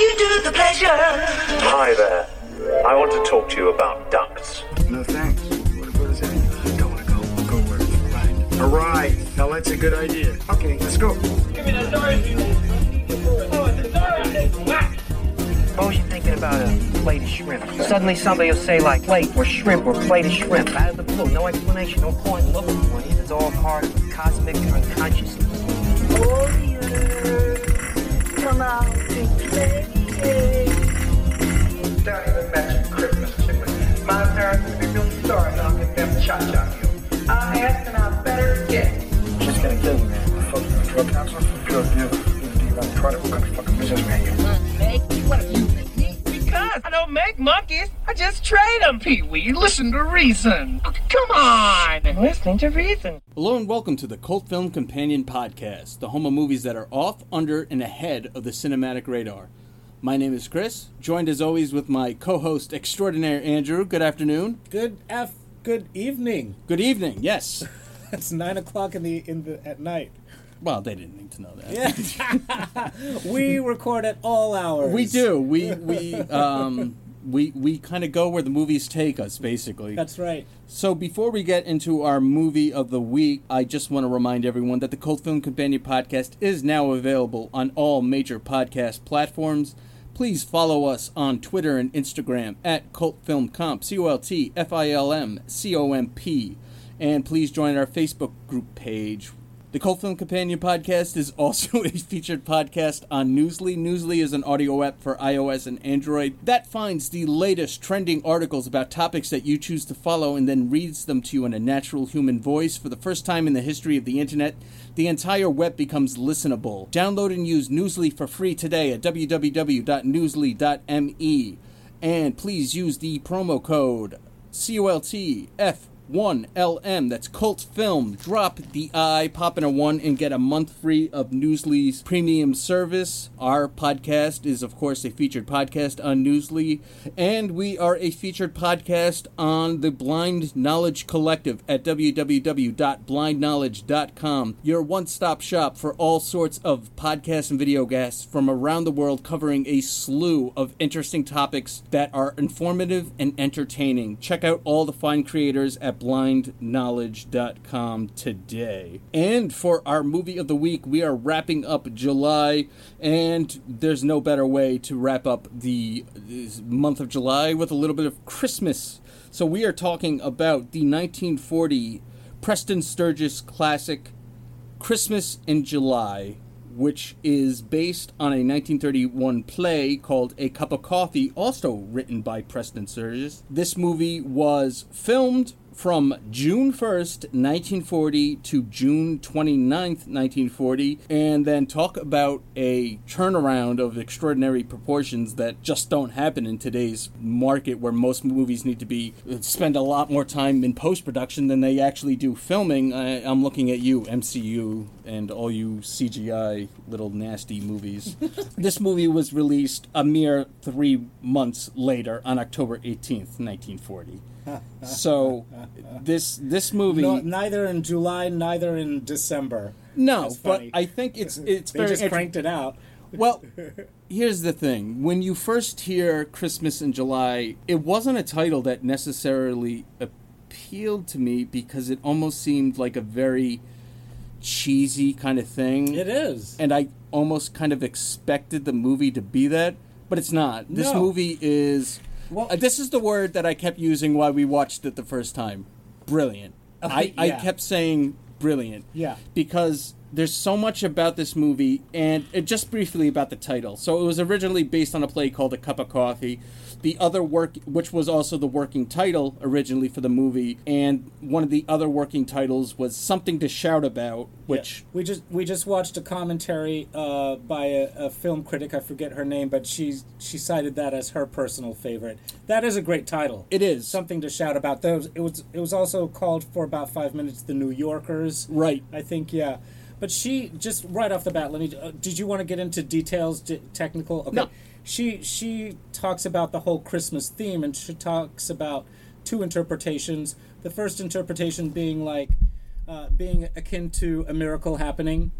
you do the pleasure. Hi there. I want to talk to you about ducks. No thanks. What, what is that? Don't want to go. Go where it's right. All right. Now that's a good idea. Okay, let's go. Give me the door. Oh, it's a door. Suppose you're thinking about a plate of shrimp. Suddenly somebody will say like plate or shrimp or plate of shrimp out of the blue. No explanation, no point in looking for it. It's all part of the cosmic unconsciousness. Come out and play. Don't even mention Christmas to me. My parents would be real sorry knocking them cha-cha heels. I asked and I better get. She's gonna kill me, man. Fuck you, drug counselor? Drug dealer. You got product. What kind of fucking business man you? Because I don't make monkeys. I just trade them, Pee Wee. Listen to reason. Come on. Listening to reason. Hello and welcome to the Cult Film Companion Podcast, the home of movies that are off, under, and ahead of the cinematic radar. My name is Chris, joined as always with my co-host extraordinaire Andrew. Good afternoon. Good af good evening. Good evening. Yes. It's nine o'clock in the in the at night. Well, they didn't need to know that. Yeah. we record at all hours. We do. We we um we we kind of go where the movies take us, basically. That's right. So before we get into our movie of the week, I just want to remind everyone that the Cult Film Companion podcast is now available on all major podcast platforms. Please follow us on Twitter and Instagram at Cult Film Comp, C O L T F I L M C O M P. And please join our Facebook group page. The Cult Film Companion podcast is also a featured podcast on Newsly. Newsly is an audio app for iOS and Android that finds the latest trending articles about topics that you choose to follow and then reads them to you in a natural human voice. For the first time in the history of the internet, the entire web becomes listenable. Download and use Newsly for free today at www.newsly.me. And please use the promo code COLTF. 1LM. That's Cult Film. Drop the I, pop in a 1, and get a month free of Newsly's premium service. Our podcast is, of course, a featured podcast on Newsly, and we are a featured podcast on the Blind Knowledge Collective at www.blindknowledge.com. Your one stop shop for all sorts of podcasts and video guests from around the world covering a slew of interesting topics that are informative and entertaining. Check out all the fine creators at blindknowledge.com today. And for our movie of the week, we are wrapping up July, and there's no better way to wrap up the month of July with a little bit of Christmas. So we are talking about the 1940 Preston Sturges classic Christmas in July, which is based on a 1931 play called A Cup of Coffee, also written by Preston Sturges. This movie was filmed from June 1st, 1940 to June 29th, 1940, and then talk about a turnaround of extraordinary proportions that just don't happen in today's market where most movies need to be uh, spend a lot more time in post-production than they actually do filming. I, I'm looking at you, MCU, and all you CGI little nasty movies. this movie was released a mere three months later on October 18th, 1940. So this this movie No, neither in July, neither in December. no, but. I think it's it's They very just cranked it out. well, here's the thing. When you first hear Christmas in July, it wasn't a title that necessarily appealed to me because it almost seemed like a very cheesy kind of thing. It is. And I almost kind of expected the movie to be that, but it's not. This No. movie is. Well- uh, this is the word that I kept using while we watched it the first time. Brilliant. I, I yeah. kept saying brilliant Yeah. because there's so much about this movie, and uh, just briefly about the title. So it was originally based on a play called A Cup of Coffee. The other work, which was also the working title originally for the movie, and one of the other working titles was Something to Shout About, which we just we just watched a commentary uh, by a, a film critic. I forget her name, but she she cited that as her personal favorite. That is a great title. it is something to shout about. Those it was it was also called for about five minutes. The New Yorkers, right. I think, yeah. But she just right off the bat. Let me. Uh, did you want to get into details, d- technical? Okay. No. She she talks about the whole Christmas theme, and she talks about two interpretations. The first interpretation being like uh, being akin to a miracle happening.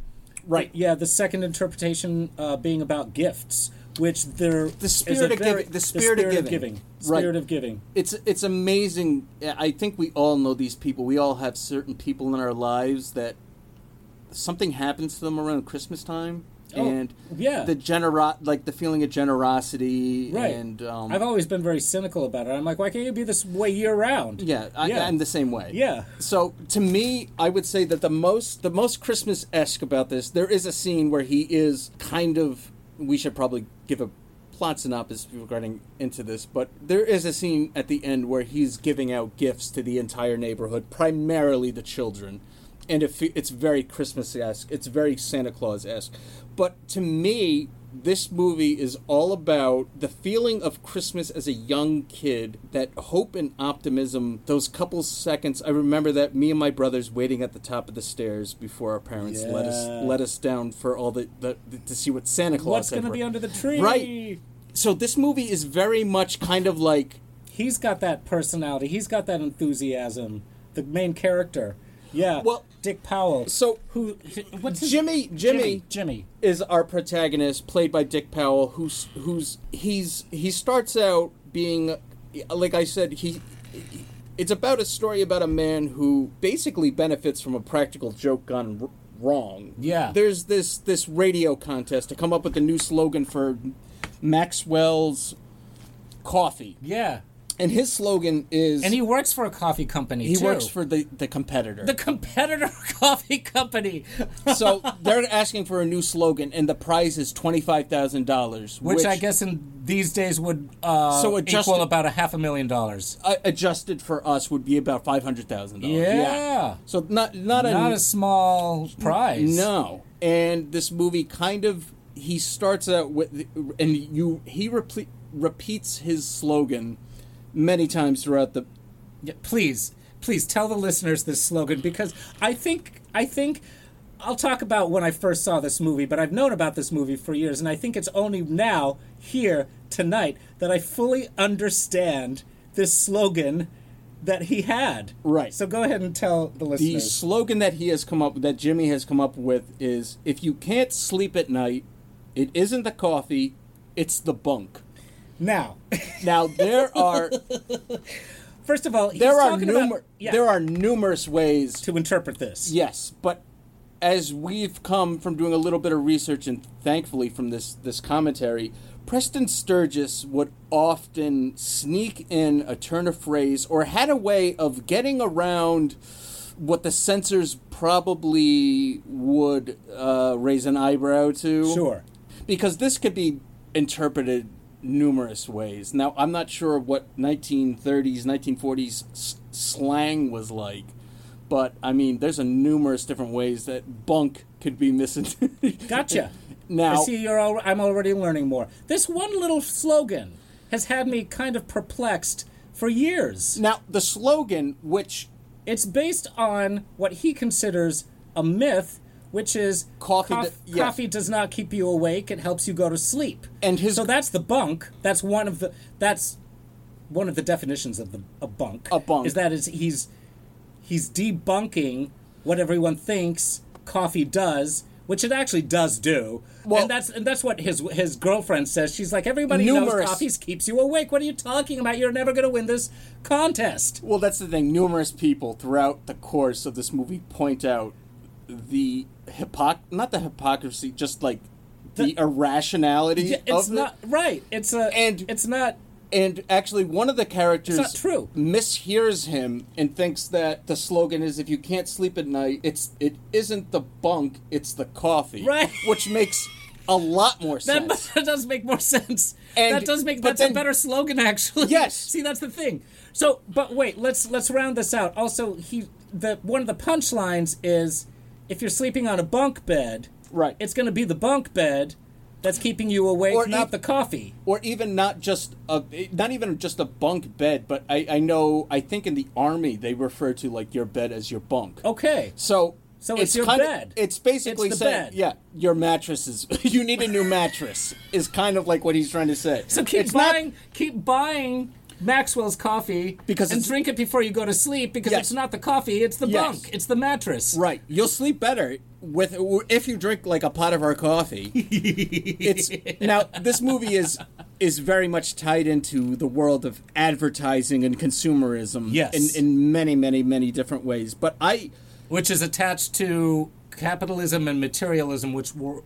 Right. Yeah. The second interpretation uh, being about gifts, which there The spirit of very- giving- the spirit of giving. Right. spirit of giving. it's it's amazing. I think we all know these people. We all have certain people in our lives that something happens to them around Christmas time, Oh, and yeah. the genero like the feeling of generosity, Right. And um, I've always been very cynical about it. I'm like, why can't you be this way year round? yeah, I, Yeah. I'm the same way. Yeah. So to me, I would say that the most the most Christmas esque about this, there is a scene where he is kind of. We should probably give a plot synopsis regarding into this, but there is a scene at the end where he's giving out gifts to the entire neighborhood, primarily the children, and it, it's very Christmas esque. It's very Santa Claus esque. But to me, this movie is all about the feeling of Christmas as a young kid, that hope and optimism, those couple seconds. I remember that me and my brothers waiting at the top of the stairs before our parents let us let us down for all the, the, to see what Santa Claus What's going to be under the tree? Right. So this movie is very much kind of like He's got that personality. He's got that enthusiasm. The main character. Yeah. Well- Dick Powell. so who? What's his Jimmy Jimmy, Jimmy. Jimmy. is our protagonist, played by Dick Powell, who's who's he's he starts out being like I said he. It's about a story about a man who basically benefits from a practical joke gone r- wrong. Yeah. There's this this radio contest to come up with a new slogan for Maxwell's coffee, Yeah. And his slogan is And he works for a coffee company. he too. works for the the competitor. the competitor coffee company, so they're asking for a new slogan, and the prize is twenty five thousand dollars, which, I guess in these days would uh, So adjusted- equal about a half a million dollars. uh, adjusted for us would be about five hundred thousand dollars. Yeah. yeah. So not not a Not a small prize. no. And this movie kind of he starts out with and you he repeats his slogan many times throughout the Yeah, please, please tell the listeners this slogan because I think I think I'll talk about when I first saw this movie, but I've known about this movie for years, and I think it's only now here tonight that I fully understand this slogan that he had. Right. So go ahead and tell the listeners. the slogan that he has come up that Jimmy has come up with is if you can't sleep at night, it isn't the coffee, it's the bunk. Now, Now there are first of all, he's there are talking numer- about, yeah, there are numerous ways to interpret this. Yes, but as we've come from doing a little bit of research and thankfully from this this commentary, Preston Sturges would often sneak in a turn of phrase or had a way of getting around what the censors probably would uh, raise an eyebrow to. Sure. Because this could be interpreted numerous ways. Now, I'm not sure what 1930s, 1940s s- slang was like, but I mean, there's a numerous different ways that bunk could be misinterpreted. Gotcha. Now, I see you're al- I'm already learning more. This one little slogan has had me kind of perplexed for years. now the slogan, which It's based on what he considers a myth, which is Coffee coff- do- yes. coffee does not keep you awake; it helps you go to sleep. And his- so that's the bunk. That's one of the that's one of the definitions of the a bunk. A bunk. is that is he's he's debunking what everyone thinks coffee does. Which it actually does do, Well- and that's and that's what his his girlfriend says. She's like, everybody knows coffee keeps you awake. What are you talking about? You're never going to win this contest. Well, that's the thing. Numerous people throughout the course of this movie point out the hypoc not the hypocrisy, just like the, irrationality Yeah, it's of not right. It's a And- it's not. And actually, one of the characters It's not true. mishears him and thinks that the slogan is "If you can't sleep at night, it's it isn't the bunk, it's the coffee." Right. Which makes a lot more sense. that does make more sense. And- that does make that's a better slogan actually. Yes. See, that's the thing. So, but wait, let's let's round this out. Also, he the one of the punchlines is if you're sleeping on a bunk bed, Right. It's going to be the bunk bed that's keeping you awake, Or not e- the coffee. or even not just a not even just a bunk bed, but I, I know I think in the army they refer to like your bed as your bunk. Okay. So So it's your kinda- bed. It's basically It's the saying, bed. yeah, your mattress is. you need a new mattress. Is kind of like what he's trying to say. So keep It's not- buying, keep buying Maxwell's coffee Because and drink it before you go to sleep because Yes. it's not the coffee, it's the Yes. bunk, it's the mattress. Right, you'll sleep better with if you drink like a pot of our coffee. it's now this movie is is very much tied into the world of advertising and consumerism. Yes. in in many many many different ways. But I Which is attached to capitalism and materialism, which were.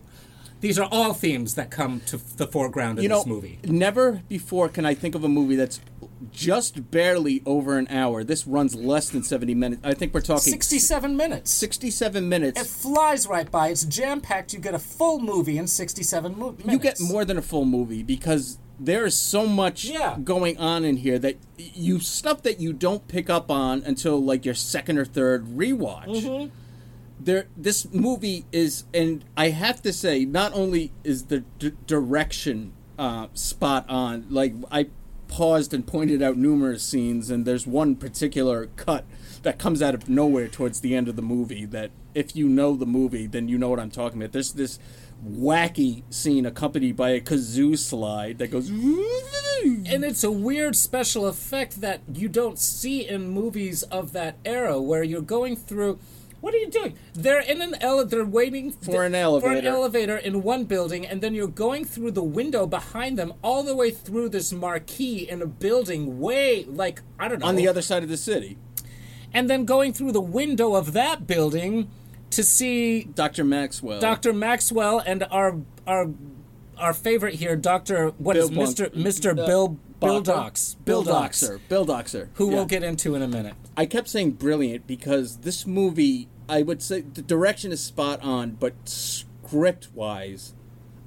These are all themes that come to the foreground in you know this movie. never before can I think of a movie that's just barely over an hour. This runs less than seventy minutes. I think we're talking 67 minutes. sixty-seven minutes. It flies right by. It's jam packed. You get a full movie in 67 mo- minutes. you get more than a full movie because there is so much Yeah. going on in here that you stuff that you don't pick up on until like your second or third rewatch. Mm-hmm. There, this movie is, and I have to say, not only is the d- direction uh, spot on. Like I paused and pointed out numerous scenes, and there's one particular cut that comes out of nowhere towards the end of the movie. That if you know the movie, then you know what I'm talking about. There's this wacky scene accompanied by a kazoo slide that goes. And it's a weird special effect that you don't see in movies of that era, where you're going through. What are you doing? They're in an ele- They're waiting For an For an elevator. elevator in one building, and then you're going through the window behind them, all the way through this marquee in a building, way like I don't know on the other side of the city. and then going through the window of that building to see Dr. Maxwell. Dr. Maxwell and our our our favorite here, Doctor what Bill is Mister Bunk- Mister uh, Bill Bill? Dox Bildocker. Bill Doxer. who Yeah. we'll get into in a minute. I kept saying brilliant because this movie, I would say the direction is spot on, but script wise,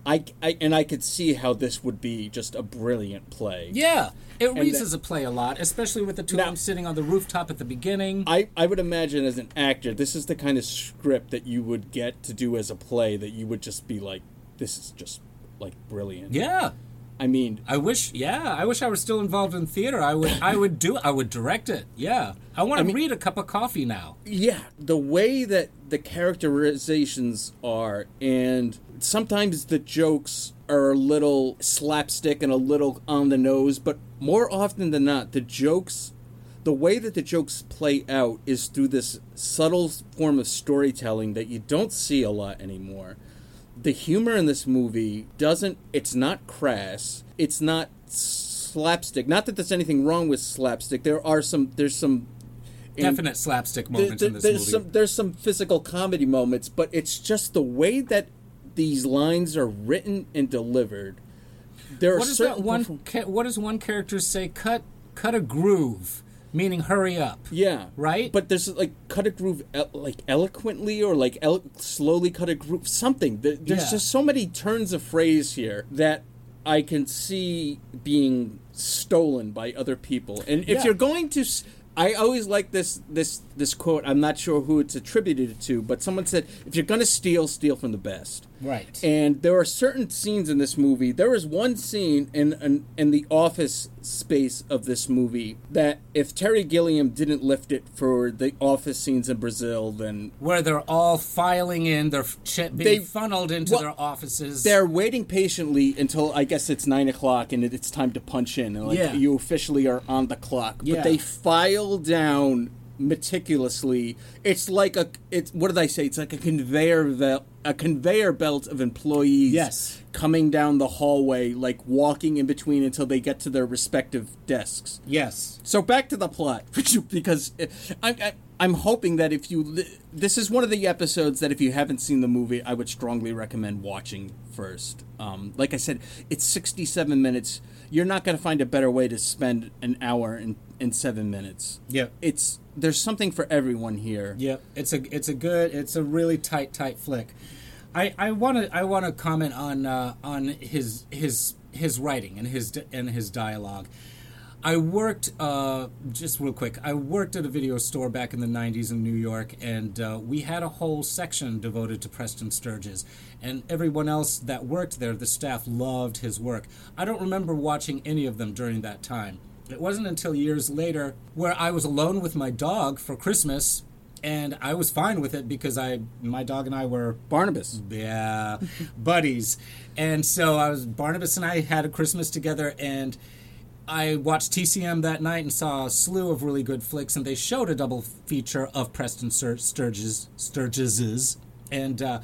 I, I and I could see how this would be just a brilliant play. Yeah, it reads that- as a play a lot, especially with the two Now- of them sitting on the rooftop at the beginning. I, I would imagine as an actor, this is the kind of script that you would get to do as a play that you would just be like, this is just like brilliant. yeah, I mean, I wish. Yeah, I wish I was still involved in theater. I would. I would do. I would direct it. Yeah, I want to mean- read a cup of coffee now. yeah, the way that the characterizations are, and sometimes the jokes are a little slapstick and a little on the nose, but more often than not, the jokes, the way that the jokes play out is through this subtle form of storytelling that you don't see a lot anymore. The humor in this movie doesn't, it's not crass, it's not slapstick. Not that there's anything wrong with slapstick. There are some, there's some in- Definite slapstick moments there- in this there's movie. some there's some physical comedy moments, but it's just the way that these lines are written and delivered. There are what certain that one? Ca- what does one character say? Cut, cut a groove, meaning hurry up. yeah, Right? But there's like cut a groove el- like eloquently or like slowly cut a groove something. There's Yeah. just so many turns of phrase here that I can see being stolen by other people. And if Yeah. you're going to s- I always like this this this quote. I'm not sure who it's attributed to, but someone said, "If you're going to steal, steal from the best." Right. And there are certain scenes in this movie. There is one scene in, in in the office space of this movie that if Terry Gilliam didn't lift it for the office scenes in Brazil, then where they're all filing in, they're ch- being They- funneled into well, their offices. they're waiting patiently until I guess it's nine o'clock and it's time to punch in, and like Yeah. you officially are on the clock. Yeah. But they file down meticulously. It's like a it's what did I say? It's like a conveyor belt, a conveyor belt of employees. Yes. coming down the hallway, like walking in between until they get to their respective desks. yes. So back to the plot, because I, I, I'm hoping that if you, li- this is one of the episodes that if you haven't seen the movie, I would strongly recommend watching first. Um, like I said, it's 67 minutes. You're not going to find a better way to spend an hour and, in seven minutes. Yeah. It's there's something for everyone here. Yep. It's a it's a good it's a really tight tight flick. I I want to I want to comment on uh, on his his his writing and his and his dialogue. I worked uh, just real quick. I worked at a video store back in the '90s in New York, and uh, we had a whole section devoted to Preston Sturges. And everyone else that worked there, the staff loved his work. I don't remember watching any of them during that time. It wasn't until years later where I was alone with my dog for Christmas, and I was fine with it because I, my dog and I were Barnabas. yeah, buddies. And so I was Barnabas and I had a Christmas together, and I watched TCM that night and saw a slew of really good flicks, and they showed a double feature of Preston Stur- Sturges, Sturges's, and uh,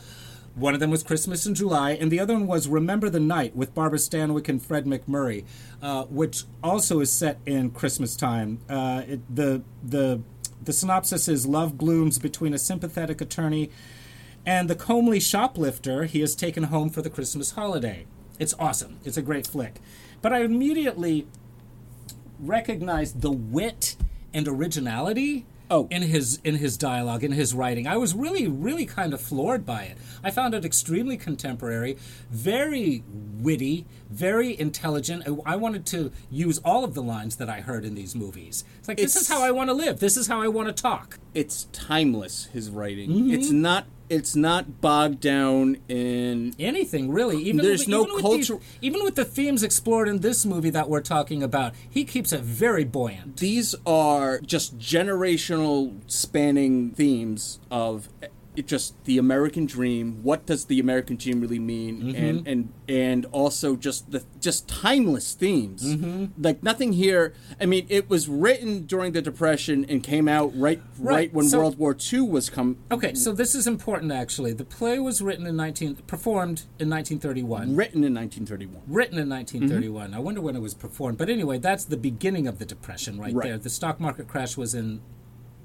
one of them was Christmas in July, and the other one was Remember the Night with Barbara Stanwyck and Fred MacMurray, uh, which also is set in Christmas time. Uh, it, the the the synopsis is love blooms between a sympathetic attorney and the comely shoplifter he has taken home for the Christmas holiday. It's awesome. It's a great flick. But I immediately recognized the wit and originality Oh. in his in his dialogue in his writing i was really really kind of floored by it i found it extremely contemporary very witty very intelligent I- i wanted to use all of the lines that i heard in these movies it's like this is how i want to live this is how i want to talk It's timeless. His writing. Mm-hmm. It's not. It's not bogged down in. anything really even There's with, no even with these- culture- even with the themes explored in this movie that we're talking about he keeps it very buoyant These are just generational spanning themes of it just the American dream. What does the American dream really mean? Mm-hmm. And and and also just the just timeless themes. Mm-hmm. Like nothing here. I mean, it was written during the Depression and came out right right, Right, when so- World War II was come. okay so this is important actually the play was written in 19 performed in 1931 Written in 1931. written in 1931. I wonder when it was performed. But anyway, that's the beginning of the Depression right, Right. there. The stock market crash was in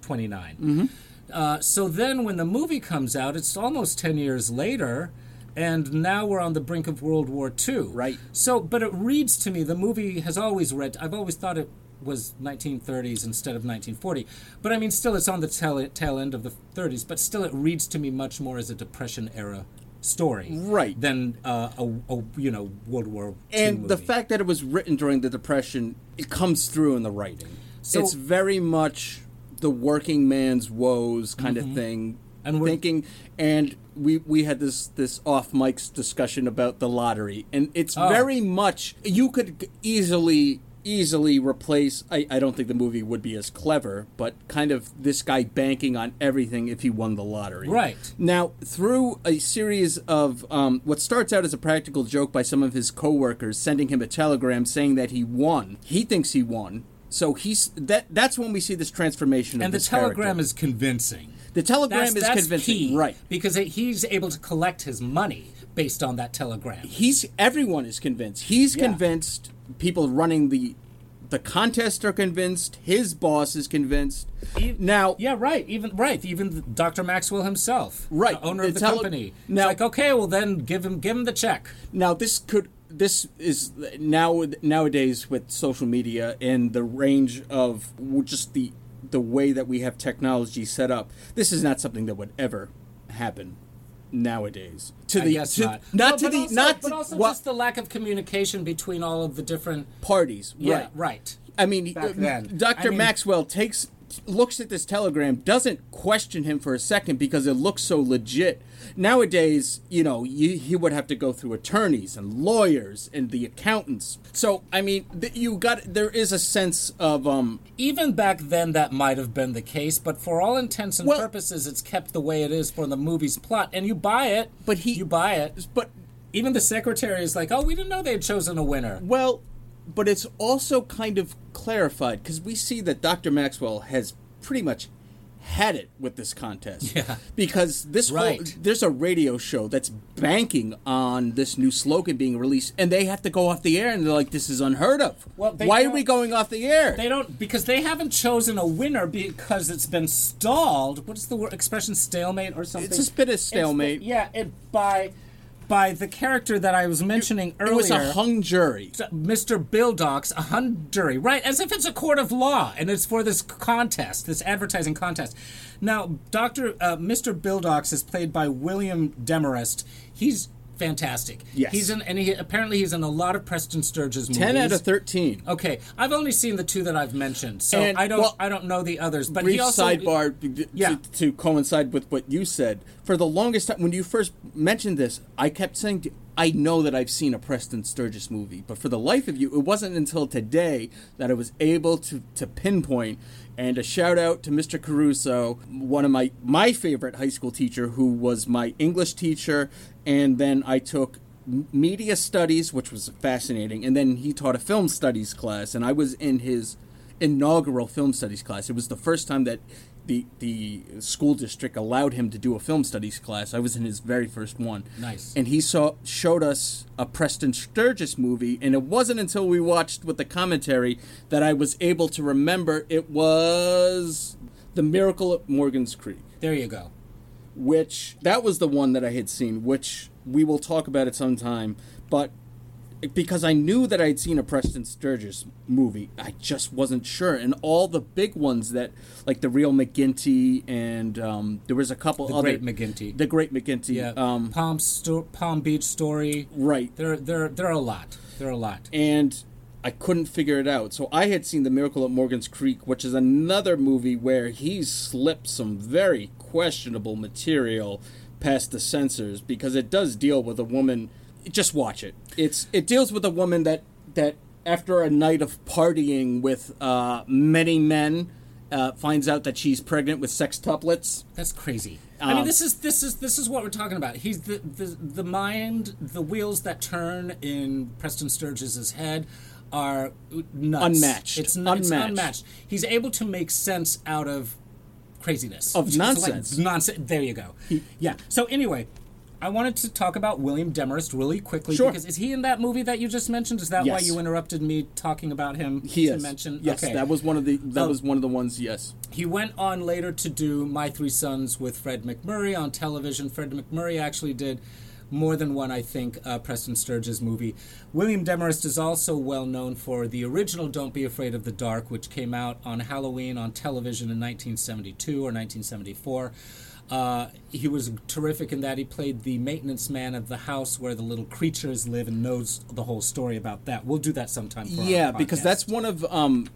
29. Uh, so then when the movie comes out, it's almost 10 years later. And now we're on the brink of World War II. Right. So, but it reads to me, the movie has always read, I've always thought it was 1930s instead of 1940. But I mean, still, it's on the tail, tail end of the 30s, but still, it reads to me much more as a Depression era story. Right. Than uh, a, a, you know, World War II and the fact that it was written during the depression it comes through in the writing So- it's very much the working man's woes kind of thing Mm-hmm. And thinking and we we had this this off mics discussion about the lottery and it's Oh. very much you could easily easily replace I, I don't think the movie would be as clever but kind of this guy banking on everything if he won the lottery Right. now, through a series of um, what starts out as a practical joke by some of his coworkers sending him a telegram saying that he won, he thinks he won. So he's that. That's when we see this transformation. and of the telegram character. is convincing. the telegram That's, is that's convincing, key, right? Because it, he's able to collect his money based on that telegram. He's everyone is convinced. He's Yeah. convinced. People running the the contest are convinced. His boss is convinced. E- now, Yeah, right. Even right. Even Dr. Maxwell himself, Right. the owner of The the tele- company. Now- it's like, okay, well then give him give him the check. Now this could this is now nowadays with social media and the range of just the the way that we have technology set up. This is not something that would ever happen nowadays. To I the to, not. not No, to the also, not but to, also well, just the lack of communication between all of the different. parties. Yeah, right. right. I mean, uh. Dr. I mean- Maxwell takes looks at this telegram, doesn't question him for a second because it looks so legit. Nowadays, you know, you, he would have to go through attorneys and lawyers and the accountants. So, I mean, th- you got there is a sense of um Even back then, that might have been the case, but for all intents and Well- purposes, it's kept the way it is for the movie's plot, and you buy it. But he- you buy it. but Even the secretary is like, "Oh, we didn't know they had chosen a winner." well, but it's also kind of clarified because we see that Dr. Maxwell has pretty much had it with this contest. Yeah. Because this whole, Right. there's a radio show that's banking on this new slogan being released, and they have to go off the air, and they're like, "This is unheard of. Well, they Why are we going off the air?" They don't because they haven't chosen a winner because it's been stalled. What is the word expression? Stalemate or something? It's a bit of It's the- stalemate. yeah, it by by the character that I was mentioning it earlier. was a hung jury. Mr. Bildox, a hung jury, right? As if it's a court of law, and it's for this contest, this advertising contest. Now, Doctor uh, Mr. Bildox is played by William Demarest. He's fantastic. Yes. he's in, and he apparently he's in a lot of Preston Sturges movies. Ten out of thirteen. Okay, I've only seen the two that I've mentioned, so And, I don't well, I don't know the others. But brief he also sidebar Yeah. to, to coincide with what you said. For the longest time, when you first mentioned this, I kept saying, to, "I know that I've seen a Preston Sturges movie," but for the life of you, it wasn't until today that I was able to to pinpoint. And a shout out to Mr. Caruso, one of my my favorite high school teacher, who was my English teacher, and then I took media studies, which was fascinating, and then he taught a film studies class, and I was in his inaugural film studies class. It was the first time that the the school district allowed him to do a film studies class. I was in his very first one. Nice. And he saw showed us a Preston Sturges movie, and it wasn't until we watched with the commentary that I was able to remember it was The Miracle at Morgan's Creek There you go. which that was the one that I had seen, which we will talk about at some time. But because I knew that I'd seen a Preston Sturges movie, I just wasn't sure. And all the big ones that, like the Real McGinty, and um, there was a couple The other Great McGinty. the Great McGinty, Yeah. um, Palm Sto- Palm Beach Story. right? There, there, there are a lot. There are a lot. and I couldn't figure it out. So I had seen The Miracle at Morgan's Creek, which is another movie where he slipped some very questionable material past the censors because it does deal with a woman. Just watch it. It's it deals with a woman that that after a night of partying with uh, many men. Uh, finds out that she's pregnant with sextuplets. That's crazy. I mean, Um, this is this is this is what we're talking about. He's the the the mind, the wheels that turn in Preston Sturges's head are nuts. Unmatched. It's, n- it's Unmatched. unmatched. He's able to make sense out of craziness Of It's like nonsense. nonsense. There you go. yeah. So anyway. I wanted to talk about William Demarest really quickly Sure. because is he in that movie that you just mentioned? Is that why you interrupted me talking about him He to is. mention? Yes, okay. that was one of the that was one of the ones. Yes. He went on later to do My Three Sons with Fred MacMurray on television. Fred MacMurray actually did more than one, I think, uh, Preston Sturges movie. William Demarest is also well known for the original Don't Be Afraid of the Dark, which came out on Halloween on television in 1972 or 1974. Uh, he was terrific in that he played the maintenance man of the house where the little creatures live and knows the whole story about that. We'll do that sometime. Yeah because that's one of um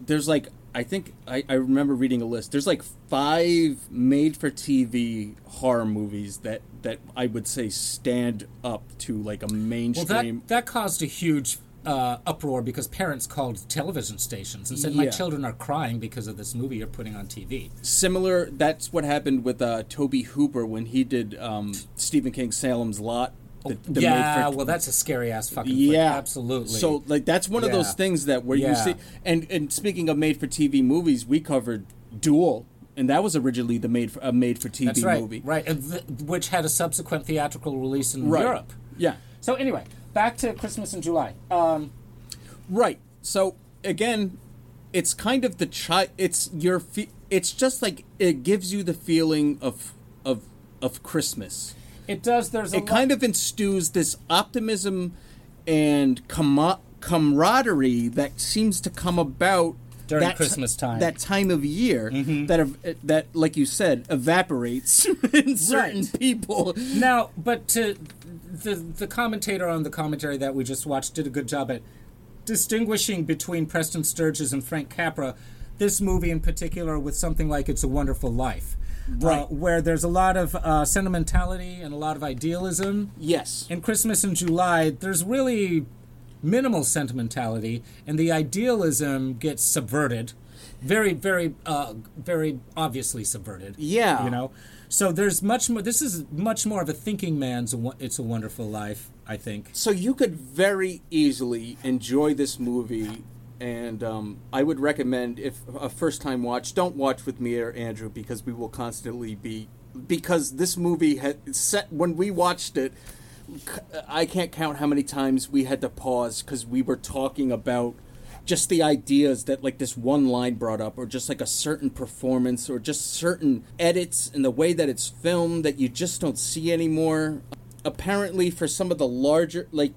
there's like i think I, I remember reading a list there's like five made for tv horror movies that that i would say stand up to like a mainstream. Well, that, that caused a huge uh, uproar because parents called television stations and said, "My Yeah. children are crying because of this movie you're putting on TV." similar that's what happened with uh Tobe Hooper when he did um stephen King's salem's lot the, the yeah, for- well, that's a scary ass fucking. flick. yeah absolutely. so like that's one of those things that where you see and and speaking of made for tv movies we covered duel and that was originally the made for a made for tv that's right, movie right, and th- which had a subsequent theatrical release in Right. Europe. yeah So anyway, back to Christmas in July. Um, Right. So again, it's kind of the chi- It's your. Fe- it's just like it gives you the feeling of of of Christmas. it does. There's a It kind of instews this optimism and com- camaraderie that seems to come about During that Christmas time. Mm-hmm. that time of year that ev- that, like you said, evaporates in certain Right. people. Now, but to the the commentator on the commentary that we just watched did a good job at distinguishing between Preston Sturges and Frank Capra. This movie in particular, with something like "It's a Wonderful Life," Right. uh, where there's a lot of uh, sentimentality and a lot of idealism. Yes. In Christmas in July, there's really minimal sentimentality, and the idealism gets subverted, very, very, uh, very obviously subverted. Yeah. you know. So there's much more. This is much more of a thinking man's. It's a Wonderful Life, I think. So you could very easily enjoy this movie, and um, I would recommend if a first time watch, don't watch with me or Andrew because we will constantly be because this movie had set when we watched it. I can't count how many times we had to pause because we were talking about just the ideas that like this one line brought up or just like a certain performance or just certain edits and the way that it's filmed that you just don't see anymore. Apparently for some of the larger like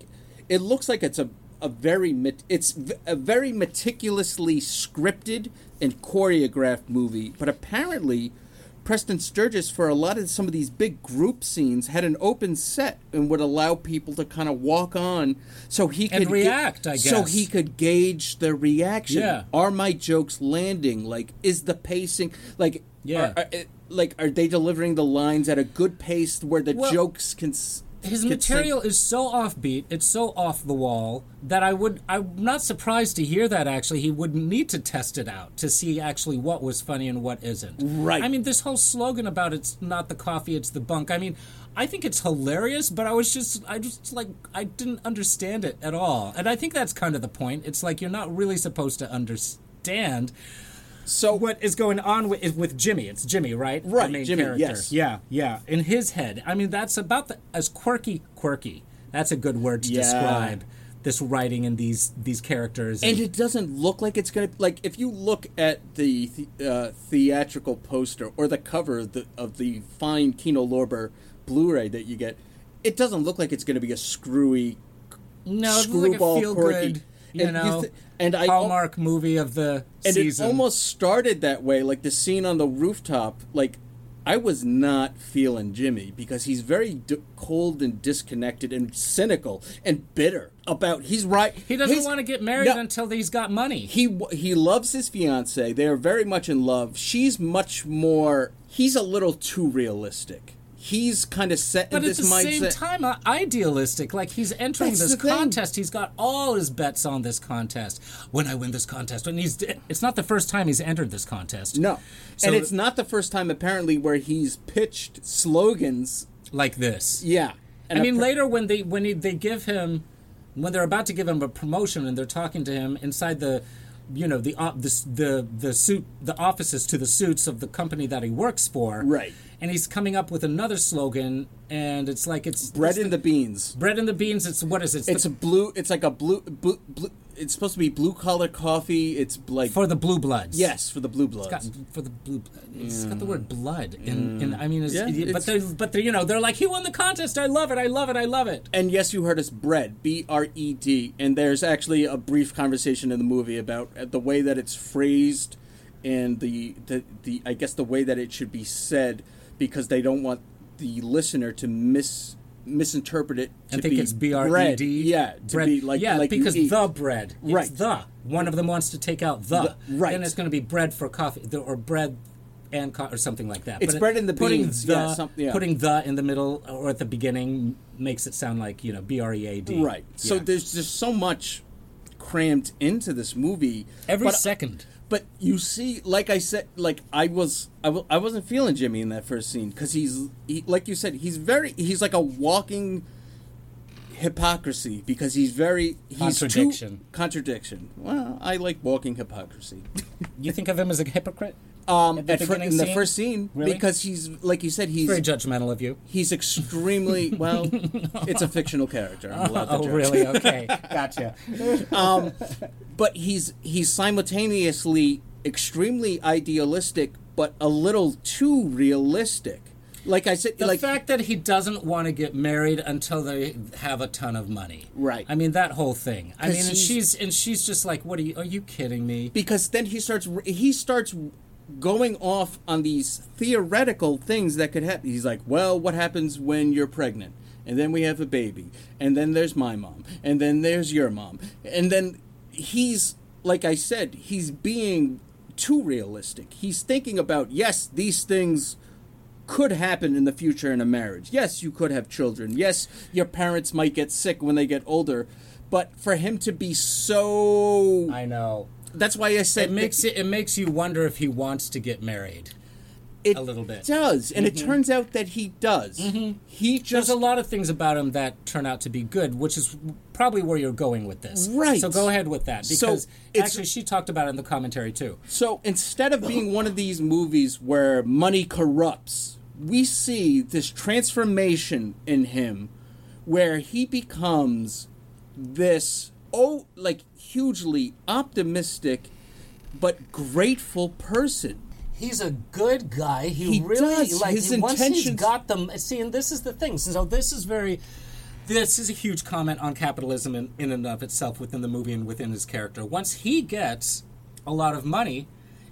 it looks like it's a a very it's a very meticulously scripted and choreographed movie but apparently Preston Sturges for a lot of some of these big group scenes had an open set and would allow people to kind of walk on so he And could react, I guess so he could gauge the reaction Yeah. are my jokes landing like is the pacing like Yeah. are, are, eh, like are they delivering the lines at a good pace where the Well- jokes can s- his material sing- is so offbeat, it's so off the wall that I would I'm not surprised to hear that actually he wouldn't need to test it out to see actually what was funny and what isn't. Right. I mean this whole slogan about it's not the coffee, it's the bunk. I mean, I think it's hilarious, but I was just I just like I didn't understand it at all. And I think that's kind of the point. It's like you're not really supposed to understand So what is going on with, with Jimmy. It's Jimmy, right? Right, The main Jimmy, character. yes. Yeah, yeah. In his head, I mean, that's about the, as quirky, quirky. That's a good word to Yeah. describe this writing and these these characters. and it doesn't look like it's gonna like if you look at the, the uh, theatrical poster or the cover of the, of the fine Kino Lorber Blu-ray that you get, it doesn't look like it's gonna be a screwy no, it's like a screwball quirky. good, you And know, th- and I al- Hallmark movie of the and season. it almost started that way like the scene on the rooftop like i was not feeling jimmy because he's very d- cold and disconnected and cynical and bitter about he's right he doesn't want to get married No, until he's got money. he he loves his fiance they are very much in love she's much more he's a little too realistic he's kind of set But at the mindset same time, uh, idealistic. Like he's entering That's this contest. He's got all his bets on this contest. When I win this contest, and he's it's not the first time he's entered this contest. no So- and it's not the first time apparently where he's pitched slogans like this. yeah and I mean, appar- later when they when he, they give him when they're about to give him a promotion and they're talking to him inside the you know the the the the suit the offices to the suits of the company that he works for Right. And he's coming up with another slogan and it's like it's bread it's and the beans bread and the beans it's what is it It's a the, blue. It's like a blue, blue, blue. It's supposed to be blue collar coffee. It's like for the blue bloods yes for the blue bloods. It's got, for the blue, it's got the word blood in, in I mean, it's, Yeah, but they're, but they're, you know, they're like, he won the contest. I love it. I love it. I love it. and yes, you heard us bread. B R E D. And there's actually a brief conversation in the movie about uh, the way that it's phrased and the the, the I guess the way that it should be said because they don't want the listener to miss misinterpret it to I think be it's B R E bread. Yeah, to bread. be like yeah, like because the bread, it's Right. The one of them wants to take out the, The- right. Then it's going to be bread for coffee or bread and co- or something like that. It's But it- bread and the putting beans, The, yeah, some- yeah. Putting the in the middle or at the beginning makes it sound like you know B R E A D. Right. So Yeah. there's just so much crammed into this movie. every but, second. But you see, like I said, like I was, I w- I wasn't feeling Jimmy in that first scene because he's, he, like you said, he's very, he's like a walking hypocrisy because he's very he's Contradiction. Too, contradiction. Well, I like walking hypocrisy. You think of him as a hypocrite? Um, At at beginning in the scene? first scene Really? because he's like you said, he's Very judgmental of you. he's extremely well. it's a fictional character. I'm allowed to Oh, judge. really? Okay, gotcha. but he's he's simultaneously extremely idealistic but a little too realistic like i said The like fact that he doesn't want to get married until they have a ton of money. Right. I mean that whole thing. I mean, and she's and she's just like, "What are you? Are you kidding me?" because then he starts he starts going off on these theoretical things that could happen he's like well what happens when you're pregnant and then we have a baby and then there's my mom and then there's your mom and then he's like i said he's being too realistic he's thinking about yes these things could happen in the future in a marriage. Yes, you could have children. Yes, your parents might get sick when they get older. But for him to be so I know. That's why I said It makes it. It makes you wonder if he wants to get married. it a little bit. does, and it mm-hmm. turns out that he does. Mm-hmm. He There's just a lot of things about him that turn out to be good, which is probably where you're going with this. Right. So go ahead with that So, because it's- actually she talked about it in the commentary too. so instead of being one of these movies where money corrupts, we see this transformation in him where he becomes this oh like hugely optimistic but grateful person. He's a good guy. He, He really does. like His once he's got them. See, and this is the thing. So this is very. This is a huge comment on capitalism in, in and of itself within the movie and within his character. Once he gets a lot of money,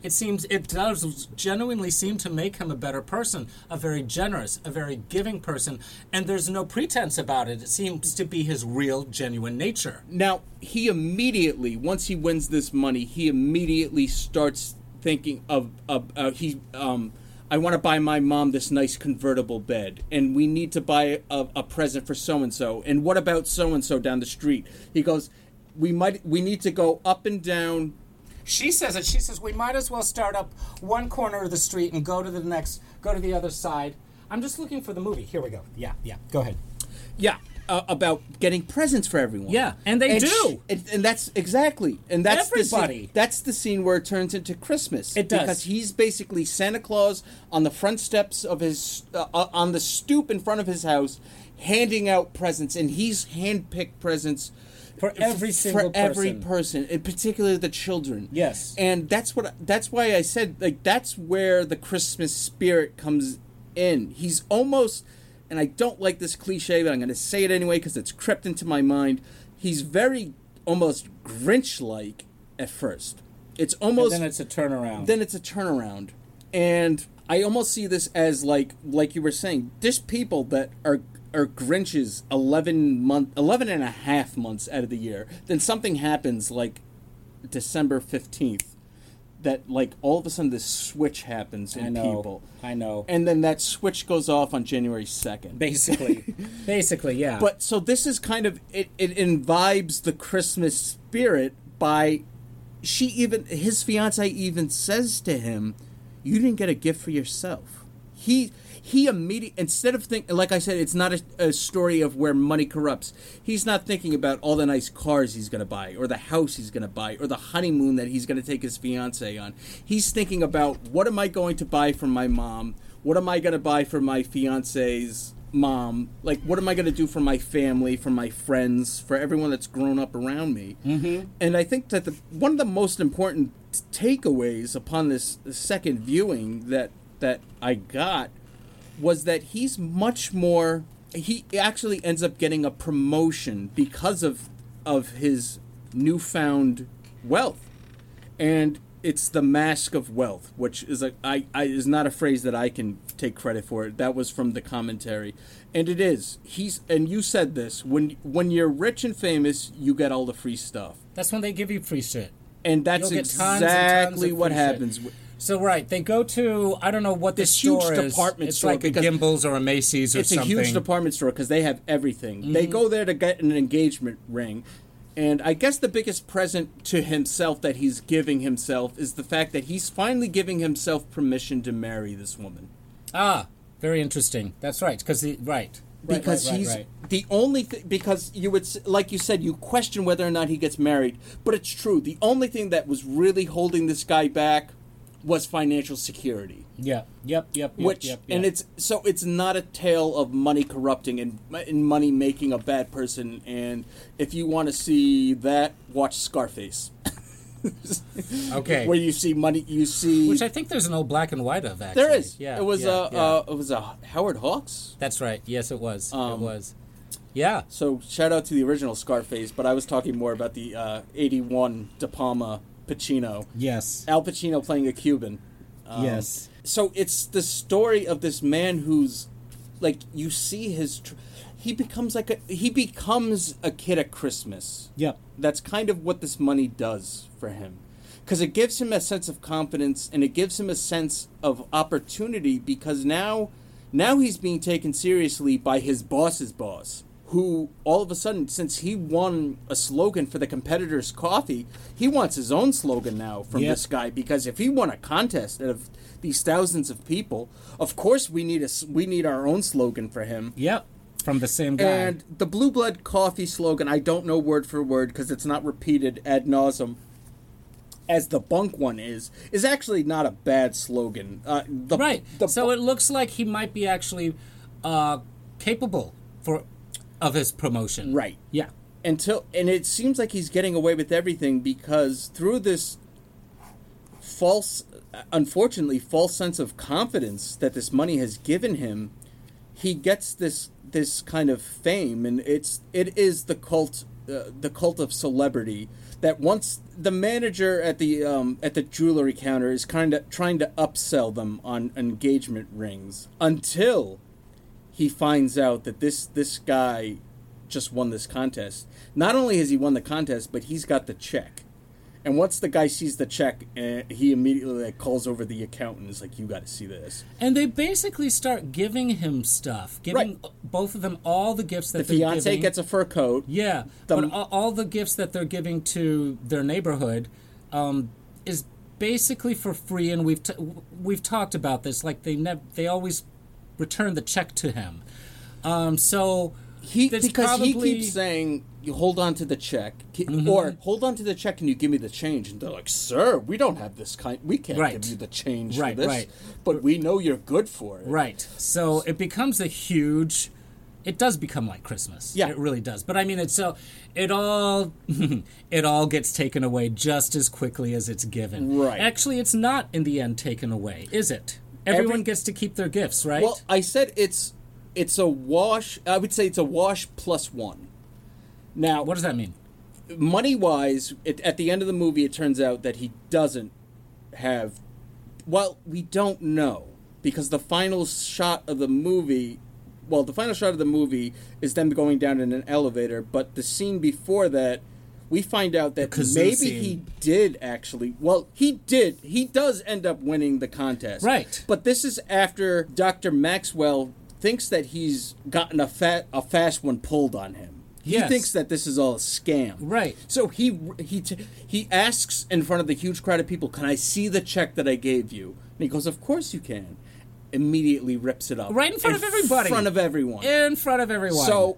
it seems it does genuinely seem to make him a better person, a very generous, a very giving person, and there's no pretense about it. It seems to be his real, genuine nature. Now, he immediately, once he wins this money, he immediately starts thinking of, of uh, he, um, I want to buy my mom this nice convertible bed, and we need to buy a, a present for so and so. And what about so and so down the street? He goes, we might we need to go up and down. She says it. She says we might as well start up one corner of the street and go to the next, go to the other side. I'm just looking for the movie. Here we go. Yeah, yeah. Go ahead. Yeah. Uh, about getting presents for everyone. Yeah, and they do. sh- and, and that's exactly, and that's The Everybody. scene, that's the scene where it turns into Christmas. It does. because he's basically Santa Claus on the front steps of his, uh, on the stoop in front of his house, handing out presents, and he's handpicked presents For every single for every person. person, and particularly the children. Yes. and that's what that's why I said like that's where the Christmas spirit comes in. He's almost, and I don't like this cliche, but I'm going to say it anyway because it's crept into my mind. He's very almost Grinch-like at first. It's And almost then it's a turnaround. then it's a turnaround and i almost see this as like like you were saying there's people that are are grinches 11 month 11 and a half months out of the year then something happens like december 15th that like all of a sudden this switch happens in I know. people I know. and then that switch goes off on january 2nd basically, basically, yeah. but so this is kind of it, it imbibes the Christmas spirit by she even his fiance even says to him, You didn't get a gift for yourself. He he immediately instead of think like I said, it's not a, a story of where money corrupts. He's not thinking about all the nice cars he's gonna buy, or the house he's gonna buy, or the honeymoon that he's gonna take his fiance on. He's thinking about what am I going to buy for my mom? What am I gonna buy for my fiance's mom like what am i going to do for my family for my friends for everyone that's grown up around me mm-hmm. and i think that the one of the most important takeaways upon this second viewing that that i got was that he's much more he actually ends up getting a promotion because of of his newfound wealth and it's the mask of wealth, which is a I, I is not a phrase that I can take credit for. That was from the commentary, and it is. He's and you said this when when you're rich and famous, you get all the free stuff, That's when they give you free shit. and that's tons and exactly what happens. shit. So right, they go to I don't know what This store huge is. department it's store like a Gimbels or a Macy's or it's something. It's a huge department store because they have everything. They Mm-hmm. go there to get an engagement ring. And I guess the biggest present to himself that he's giving himself is the fact that he's finally giving himself permission to marry this woman. Ah, very interesting. That's right, because right. Right, because right, right, he's right. the only thing because you would like you said you question whether or not he gets married but it's true the only thing that was really holding this guy back was financial security Yeah. Yep. Yep. Yep. which yep, and it's so it's not a tale of money corrupting and, and money making a bad person and if you want to see that watch scarface okay. where you see money you see Which I think there's an old black and white of actually. there is Yeah. it was yeah, uh, yeah. uh it was a howard hawks That's right. Yes, it was. it Um, was. Yeah. So shout out to the original Scarface, but I was talking more about the uh, '81 De Palma Pacino. Yes. Al Pacino playing a Cuban. Um, yes. So it's the story of this man who's like you see his. Tr- he becomes like a he becomes a kid at Christmas. Yep. That's kind of what this money does for him. Because it gives him a sense of confidence and it gives him a sense of opportunity because now now he's being taken seriously by his boss's boss. Who all of a sudden, since he won a slogan for the competitor's coffee, he wants his own slogan now from Yep. this guy. Because if he won a contest out of these thousands of people, of course we need a we need our own slogan for him. Yep. From the same guy. And the Blue Blood Coffee slogan, I don't know word for word because it's not repeated ad nauseum. As the bunk one is, is actually not a bad slogan. Uh, the, right. The so bu- it looks like he might be actually uh, capable for of his promotion. right Yeah. until and it seems like he's getting away with everything because through this false, unfortunately, false sense of confidence that this money has given him, he gets this this kind of fame, and it's it is the cult, uh, the cult of celebrity. That once the manager at the um, at the jewelry counter is kind of trying to upsell them on engagement rings until he finds out that this this guy just won this contest. Not only has he won the contest, but he's got the check. And once the guy sees the check, uh, he immediately like calls over the accountant. and is like, "You got to see this." And they basically start giving him stuff, giving both of them all the gifts that The they're fiance giving. gets a fur coat. Yeah, The- but all, all the gifts that they're giving to their neighborhood um, is basically for free, and we've t- we've talked about this. Like they never, they always return the check to him. Um, so He because probably, he keeps saying, "You hold on to the check," Mhm. or "Hold on to the check, and you give me the change." And they're like, "Sir, we don't have this kind. We can't Right. give you the change Right, for this, right. but we know you're good for it." right. So it becomes a huge. It does become like Christmas. Yeah. it really does. But I mean, it's so it all it all gets taken away just as quickly as it's given. Right. Actually, it's not in the end taken away, is it? Everyone Every- gets to keep their gifts, right? Well, I said it's it's a wash. I would say it's a wash plus one. Now, what does that mean? Money wise, it, at the end of the movie, it turns out that he doesn't have. Well, we don't know because the final shot of the movie. Well, the final shot of the movie is them going down in an elevator, but the scene before that, we find out that maybe scene. he did actually. Well, he did. He does end up winning the contest. Right. But this is after Dr. Maxwell thinks that he's gotten a fat a fast one pulled on him. He Yes. thinks that this is all a scam. Right. So he he t- he asks in front of the huge crowd of people, "Can I see the check that I gave you?" And he goes, "Of course you can." Immediately rips it up Right in front of everybody. In front of everyone. in front of everyone. So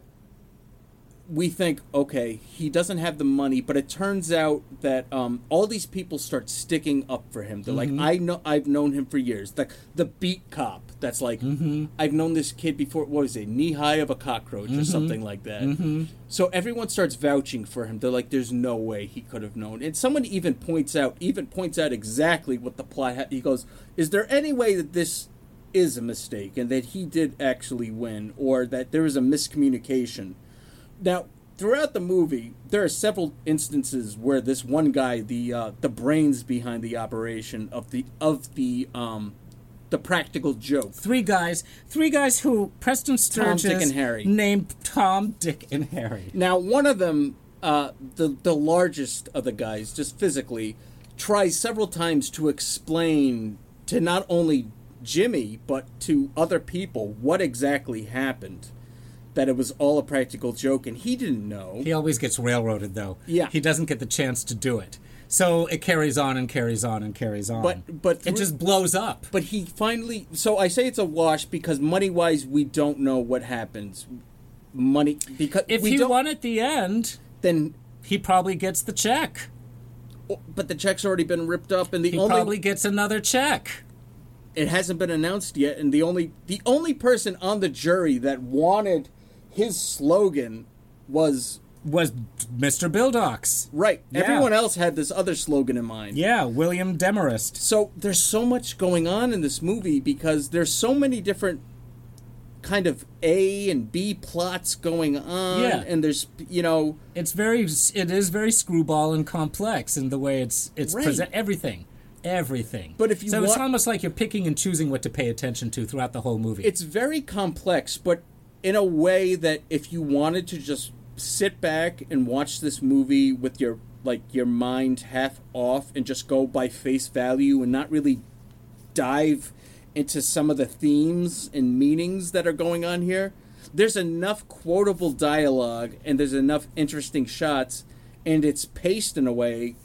we think, okay, he doesn't have the money, but it turns out that um, all these people start sticking up for him. They're Mhm. like, I know, I've known him for years. The the beat cop that's like, Mm-hmm. I've known this kid before. What was it, knee high of a cockroach or Mhm. something like that. Mhm. So everyone starts vouching for him. They're like, "There's no way he could have known." And someone even points out, even points out exactly what the plot. Ha- he goes, "Is there any way that this is a mistake and that he did actually win, or that there was a miscommunication?" Now, throughout the movie, there are several instances where this one guy, the uh, the brains behind the operation of the of the um, the practical joke, three guys, three guys who Preston Tom, Sturges Dick, and Harry. named Tom, Dick, and Harry. Now, one of them, uh, the the largest of the guys, just physically, tries several times to explain to not only Jimmy but to other people what exactly happened. That it was all a practical joke, and he didn't know. He always gets railroaded, though. Yeah. he doesn't get the chance to do it. So it carries on and carries on and carries on. But but it just blows up. But he finally. So I say it's a wash because money wise, we don't know what happens. Money because If we he won at the end, then he probably gets the check. Oh, but the check's already been ripped up, and the He only probably gets another check. it hasn't been announced yet. And the only the only person on the jury that wanted his slogan was Was Mr. Bildocker's. right. Yeah. Everyone else had this other slogan in mind. Yeah, William Demarest. So there's so much going on in this movie because there's so many different kind of A and B plots going on. Yeah. And there's you know It's very, it is very screwball and complex in the way it's it's Right. present everything, everything. But if you so it's almost like you're picking and choosing what to pay attention to throughout the whole movie. it's very complex, but in a way that if you wanted to just sit back and watch this movie with your like your mind half off and just go by face value and not really dive into some of the themes and meanings that are going on here, there's enough quotable dialogue and there's enough interesting shots and it's paced in a way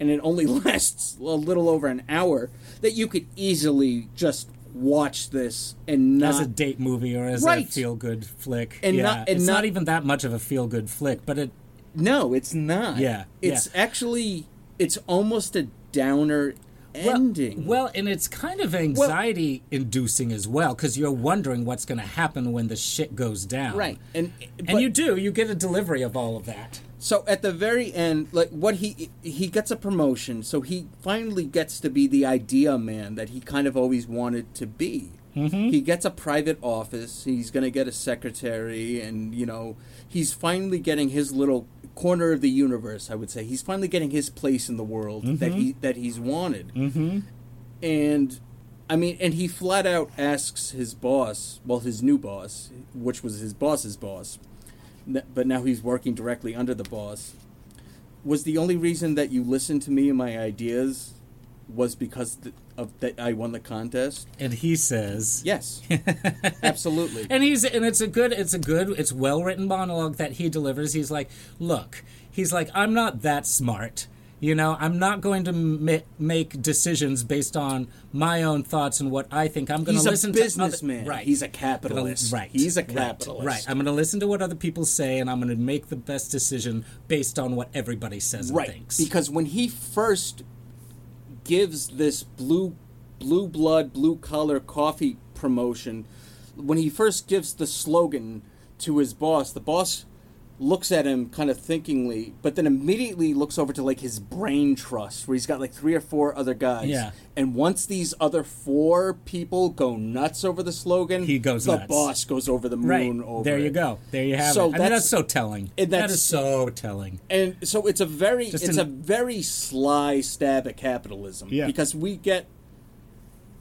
and it only lasts a little over an hour that you could easily just watch this and not as a date movie or as Right. a feel good flick. And yeah, not- and it's not, not- even that much of a feel good flick, but it No, it's not. Yeah, It's yeah. actually it's almost a downer ending. Well, and it's kind of anxiety inducing as well because you're wondering what's going to happen when the shit goes down. right. And And but- you do. You get a delivery of all of that. So at the very end, like what he he gets a promotion, so he finally gets to be the idea man that he kind of always wanted to be. Mhm. He gets a private office. He's going to get a secretary, and you know he's finally getting his little corner of the universe. I would say he's finally getting his place in the world that Mhm. he that he's wanted. Mm-hmm. And I mean, and he flat out asks his boss, well, his new boss, which was his boss's boss, but now he's working directly under the boss. was the only reason that you listened to me and my ideas was because of that I won the contest? And he says, Yes, absolutely. and he's and it's a good it's a good it's well written monologue that he delivers he's like look he's like i'm not that smart you know i'm not going to ma- make decisions based on my own thoughts and what i think i'm going to listen businessman. to other, right He's a Gonna- capitalist. right He's a capitalist. right i'm going to listen to what other people say and i'm going to make the best decision based on what everybody says and right thinks because when he first gives this blue blue blood blue collar coffee promotion when he first gives the slogan to his boss the boss looks at him kind of thinkingly but then immediately looks over to like his brain trust where he's got like three or four other guys Yeah. and once these other four people go nuts over the slogan He goes the nuts. boss goes over the right moon over there you it. go there you have So it i mean that's- that's so telling and that that's- so telling and so it's a very Just it's an- a very sly stab at capitalism Yeah. because we get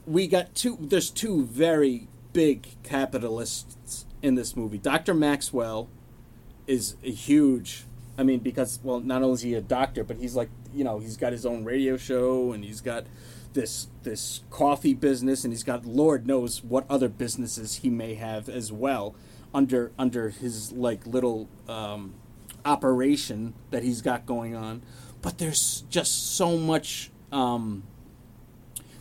we got two there's two very big capitalists in this movie dr maxwell is a huge i mean because well not only is he a doctor but he's like you know he's got his own radio show and he's got this this coffee business and he's got lord knows what other businesses he may have as well under under his like little um, operation that he's got going on. But there's just so much um,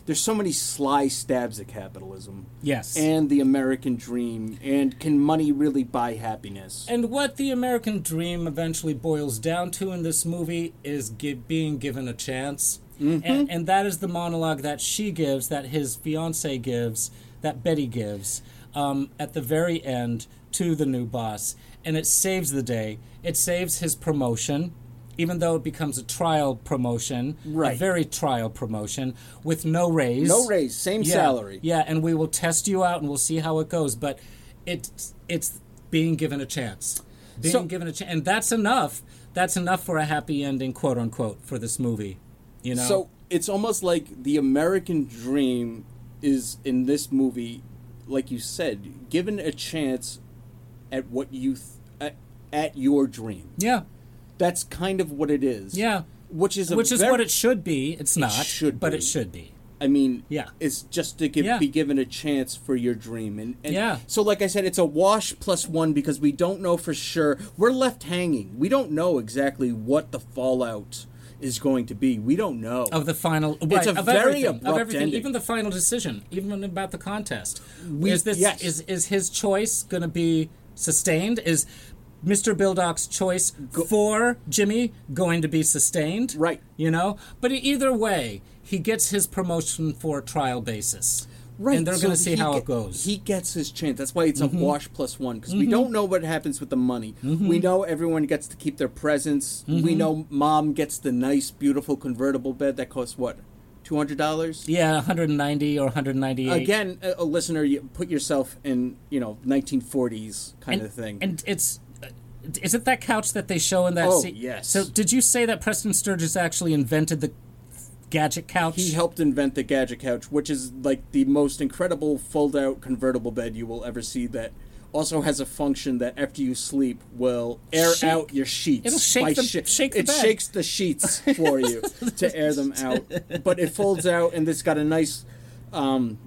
there's so many sly stabs at capitalism yes and the american dream and can money really buy happiness And what the American dream eventually boils down to in this movie is gi- being given a chance. And, and that is the monologue that she gives, that his fiance gives, that Betty gives um, at the very end to the new boss. And it saves the day. It saves his promotion, even though it becomes a trial promotion, right. a very trial promotion, with no raise. no raise same Yeah, salary Yeah, and we will test you out and we'll see how it goes. But it's it's being given a chance. Being So- given a chance, and that's enough. That's enough for a happy ending, quote unquote, for this movie. You know. So it's almost like the American dream is in this movie, like you said, given a chance at what you th- at, at your dream. yeah, That's kind of what it is. yeah. Which is a Which is very- what it should be. It's not, should but be. it should be. I mean, Yeah. it's just to give, Yeah. be given a chance for your dream, and, and Yeah. So, like I said, it's a wash plus one because we don't know for sure. We're left hanging. We don't know exactly what the fallout is going to be. We don't know. Of the final, It's right, a of very everything, of everything, ending. even the final decision, even about the contest. We- is this yes. is is his choice going to be sustained? Is Mr. Bildocker's choice for Jimmy going to be sustained? Right. You know, but either way, he gets his promotion for a trial basis. Right, and they're so going to see how ge- it goes. Mm-hmm. He gets his chance. That's why it's a wash plus one because we don't know what happens with the money. We know everyone gets to keep their presents. Mm-hmm. We know mom gets the nice, beautiful convertible bed that costs what, two hundred dollars. yeah, 190 or 198. Again, a, a listener, you put yourself in you know nineteen forties kind and, of thing. And it's. Is it that couch that they show in that Oh, scene? yes. So, did you say that Preston Sturges actually invented the gadget couch? he helped invent the gadget couch, which is like the most incredible fold-out convertible bed you will ever see. That also has a function that after you sleep will air Shake. out your sheets. It'll shake the- shi- shake the it bed. shakes the sheets for you to air them out. But it folds out, and it's got a nice um,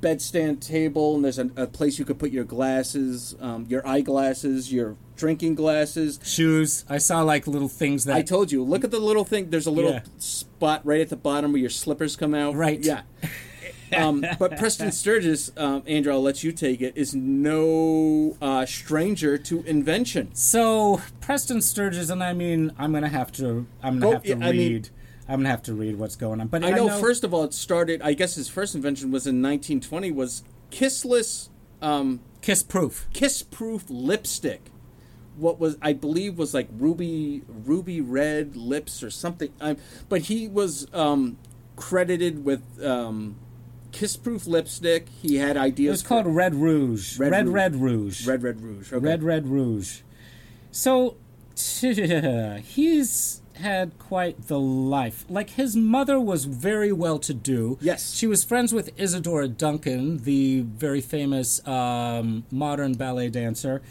bedstand table, and there's a, a place you could put your glasses, um, your eyeglasses, your drinking glasses. shoes. I saw like little things that I told you, look at the little thing. There's a little Yeah. spot right at the bottom where your slippers come out. Right. Yeah. um, but Preston Sturges, um, Andrew, I'll let you take it, is no uh, stranger to invention. So Preston Sturges, and I mean, I'm gonna have to, I'm gonna Go- have to yeah, I mean- read. I'm gonna have to read what's going on. But I know, first of all, it started, I guess his first invention was in 1920, was kissless, um, kiss proof. kiss-proof lipstick. What was I believe was like ruby ruby red lips or something. Um, but he was um, credited with um, kiss-proof lipstick. He had ideas. It was called Red Rouge. Red Red Rouge. Red Rouge. Red Red Rouge. Okay. Red Red Rouge. So he's had quite the life. Like his mother was very well to do. Yes. She was friends with Isadora Duncan, the very famous um, modern ballet dancer.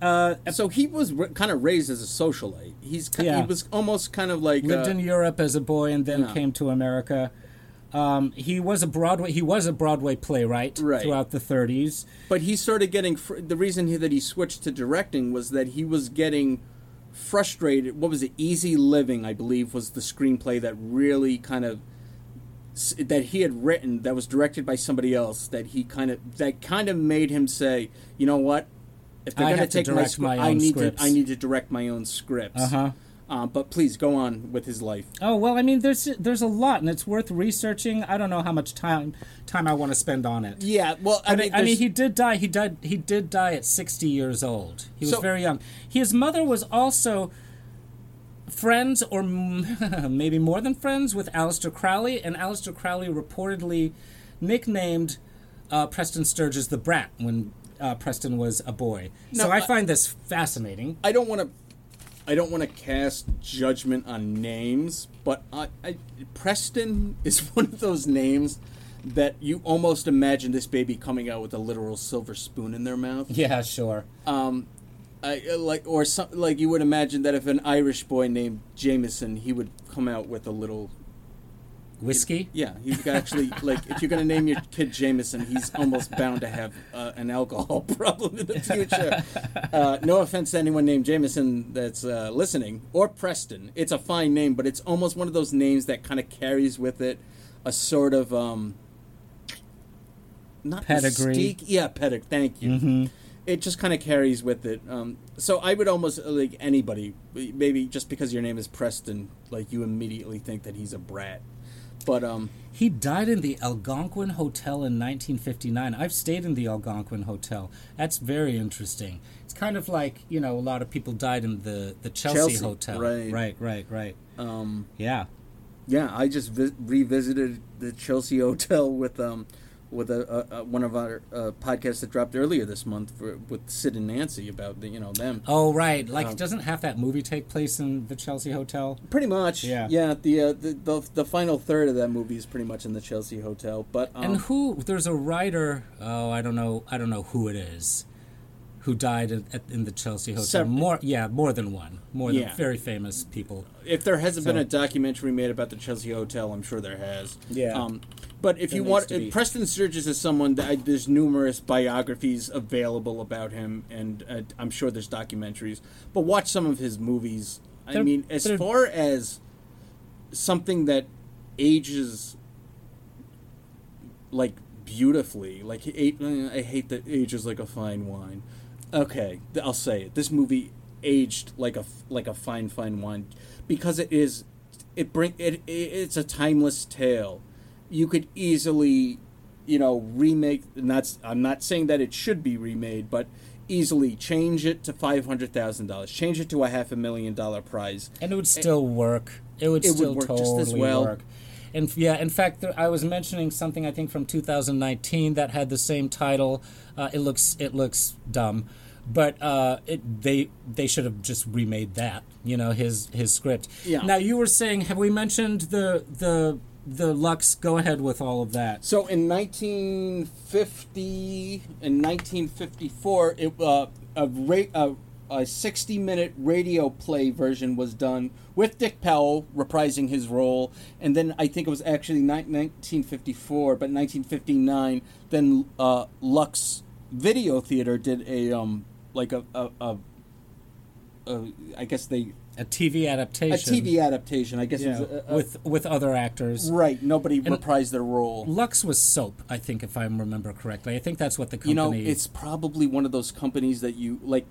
Uh, So he was r- kind of raised as a socialite. He's ki- Yeah. he was almost kind of like lived uh, in Europe as a boy and then Yeah. came to America. Um, he was a Broadway. He was a Broadway playwright Right. throughout the 30s. But he started getting fr- the reason he, that he switched to directing was that he was getting frustrated. What was it? Easy Living, I believe, was the screenplay that really kind of that he had written that was directed by somebody else that he kind of that kind of made him say, you know what? If they're I going to take my script, my I need scripts." to I need to direct my own scripts. Uh-huh. Uh, but please go on with his life. Oh well, I mean, there's there's a lot, and it's worth researching. I don't know how much time time I want to spend on it. Yeah, well, I I mean, mean, I mean, he did die. He died. He did die at sixty years old. He was So- very young. His mother was also friends, or maybe more than friends, with Aleister Crowley, and Aleister Crowley reportedly nicknamed uh, Preston Sturges the Brat when uh, Preston was a boy. so I I- find this fascinating. I don't want to. I don't want to cast judgment on names, but I, I, Preston is one of those names that you almost imagine this baby coming out with a literal silver spoon in their mouth. Yeah, sure. Um, I, uh, like or some, like you would imagine that if an Irish boy named Jameson, he would come out with a little. Whiskey. Yeah, he's actually like if you're gonna name your kid Jameson, he's almost bound to have uh, an alcohol problem in the future. Uh, no offense to anyone named Jameson that's uh, listening or Preston. It's a fine name, but it's almost one of those names that kind of carries with it a sort of um, not Pedigree. mystique. Yeah, pedigree. Thank you. Mm-hmm. It just kind of carries with it. Um, so I would almost uh, like anybody, maybe just because your name is Preston, like you immediately think that he's a brat. But um, He died in the Algonquin Hotel in 1959. I've stayed in the Algonquin Hotel. That's very interesting. It's kind of like you know a lot of people died in the the Chelsea, Chelsea, Hotel. right. right, right, right. um, Yeah. Yeah, I just vi- revisited the Chelsea Hotel with um with a, a, a one of our uh, podcasts that dropped earlier this month for, with Sid and Nancy about the, you know them. Oh, right. Like, Um, doesn't half that movie take place in the Chelsea Hotel? Pretty much, Yeah. yeah. The, uh, the the the final third of that movie is pretty much in the Chelsea Hotel. But um, and who? There's a writer. Oh, I don't know. I don't know who it is. Who died at, at, in the Chelsea Hotel? More, yeah, more than one. More than Yeah. very famous people. if there hasn't been a documentary made about the Chelsea Hotel, I'm sure there has. Yeah. Um, but if There you want, to. Preston Sturges is someone that I, there's numerous biographies available about him, and uh, I'm sure there's documentaries. But watch some of his movies. I They're- mean, as far as something that ages like beautifully, like I hate that ages like a fine wine. Okay, I'll say it. This movie aged like a f- like a fine fine wine because it is it bring it, it it's a timeless tale. You could easily, you know, remake. And that's I'm not saying that it should be remade, but easily change it to five hundred thousand dollars, change it to a half a million dollar prize. and it would still work. It would It would still work just as well. work. And yeah, in fact, there, I was mentioning something I think from 2019 that had the same title. Uh, it looks it looks dumb, but uh, it they they should have just remade that. You know, his his script. Yeah. Now you were saying, have we mentioned the the the Lux? Go ahead with all of that. So in 1950 and 1954, it, uh, a, ra- a, a 60 minute radio play version was done with Dick Powell reprising his role. And then I think it was actually ni- 1954, but 1959, then uh, Lux Video Theater did a, um, like a, a, a, a I guess they, A TV adaptation. a. TV adaptation. I guess yeah, it was a, a, with with other actors. right. Nobody reprised their role. Lux was soap, I think, if I remember correctly. I think that's what the company. you know it's probably one of those companies that you like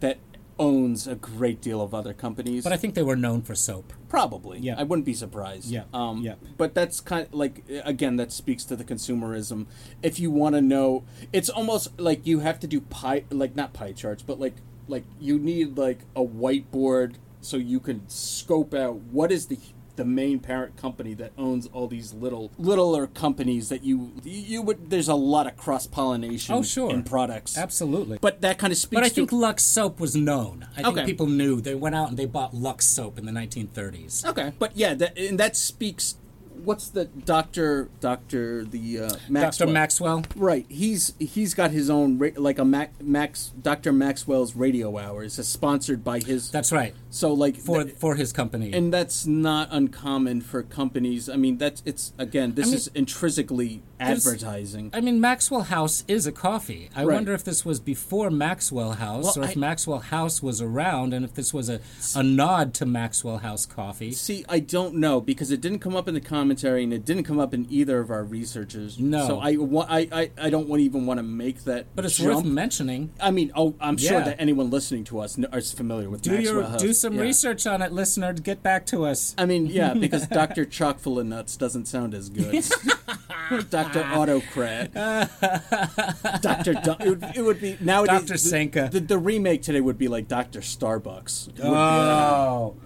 that owns a great deal of other companies but I think they were known for soap. probably Yeah. i wouldn't be surprised Yeah, um yeah. but that's kind of like again that speaks to the consumerism if you want to know it's almost like you have to do pie like not pie charts but like like you need like a whiteboard so you can scope out what is the the main parent company that owns all these little littler companies that you you would there's a lot of cross pollination Oh, sure. in products Absolutely. but that kind of speaks But I think Lux soap was known. I think Okay. people knew. They went out and they bought Lux soap in the 1930s. okay but yeah that and that speaks what's the doctor? Doctor the uh, Maxwell. Dr. Maxwell. Right. He's he's got his own ra- like a Mac, Max Dr. Maxwell's radio hours is sponsored by his. That's right. so like For th- for his company. and that's not uncommon for companies. I mean, that's it's again. This I mean, is intrinsically there's- advertising. I mean, Maxwell House is a coffee. I Right. wonder if this was before Maxwell House, Well, or if I- Maxwell House was around, and if this was a, a nod to Maxwell House coffee. See, I don't know because it didn't come up in the commentary and it didn't come up in either of our researchers. No. So I, I, I, I don't want, even want to make that. But it's jump. worth mentioning. I mean, oh, I'm sure Yeah. that anyone listening to us is familiar with Do Maxwell your House. do some Yeah. research on it, listener. To get back to us. I mean, yeah, because Dr. Chock full of nuts doesn't sound as good. Dr. Autocrat. Dr. Du- it, would, it would be nowadays. Dr. the- Sanka. The, the remake today would be like Dr. Starbucks. Would be, uh, Oh.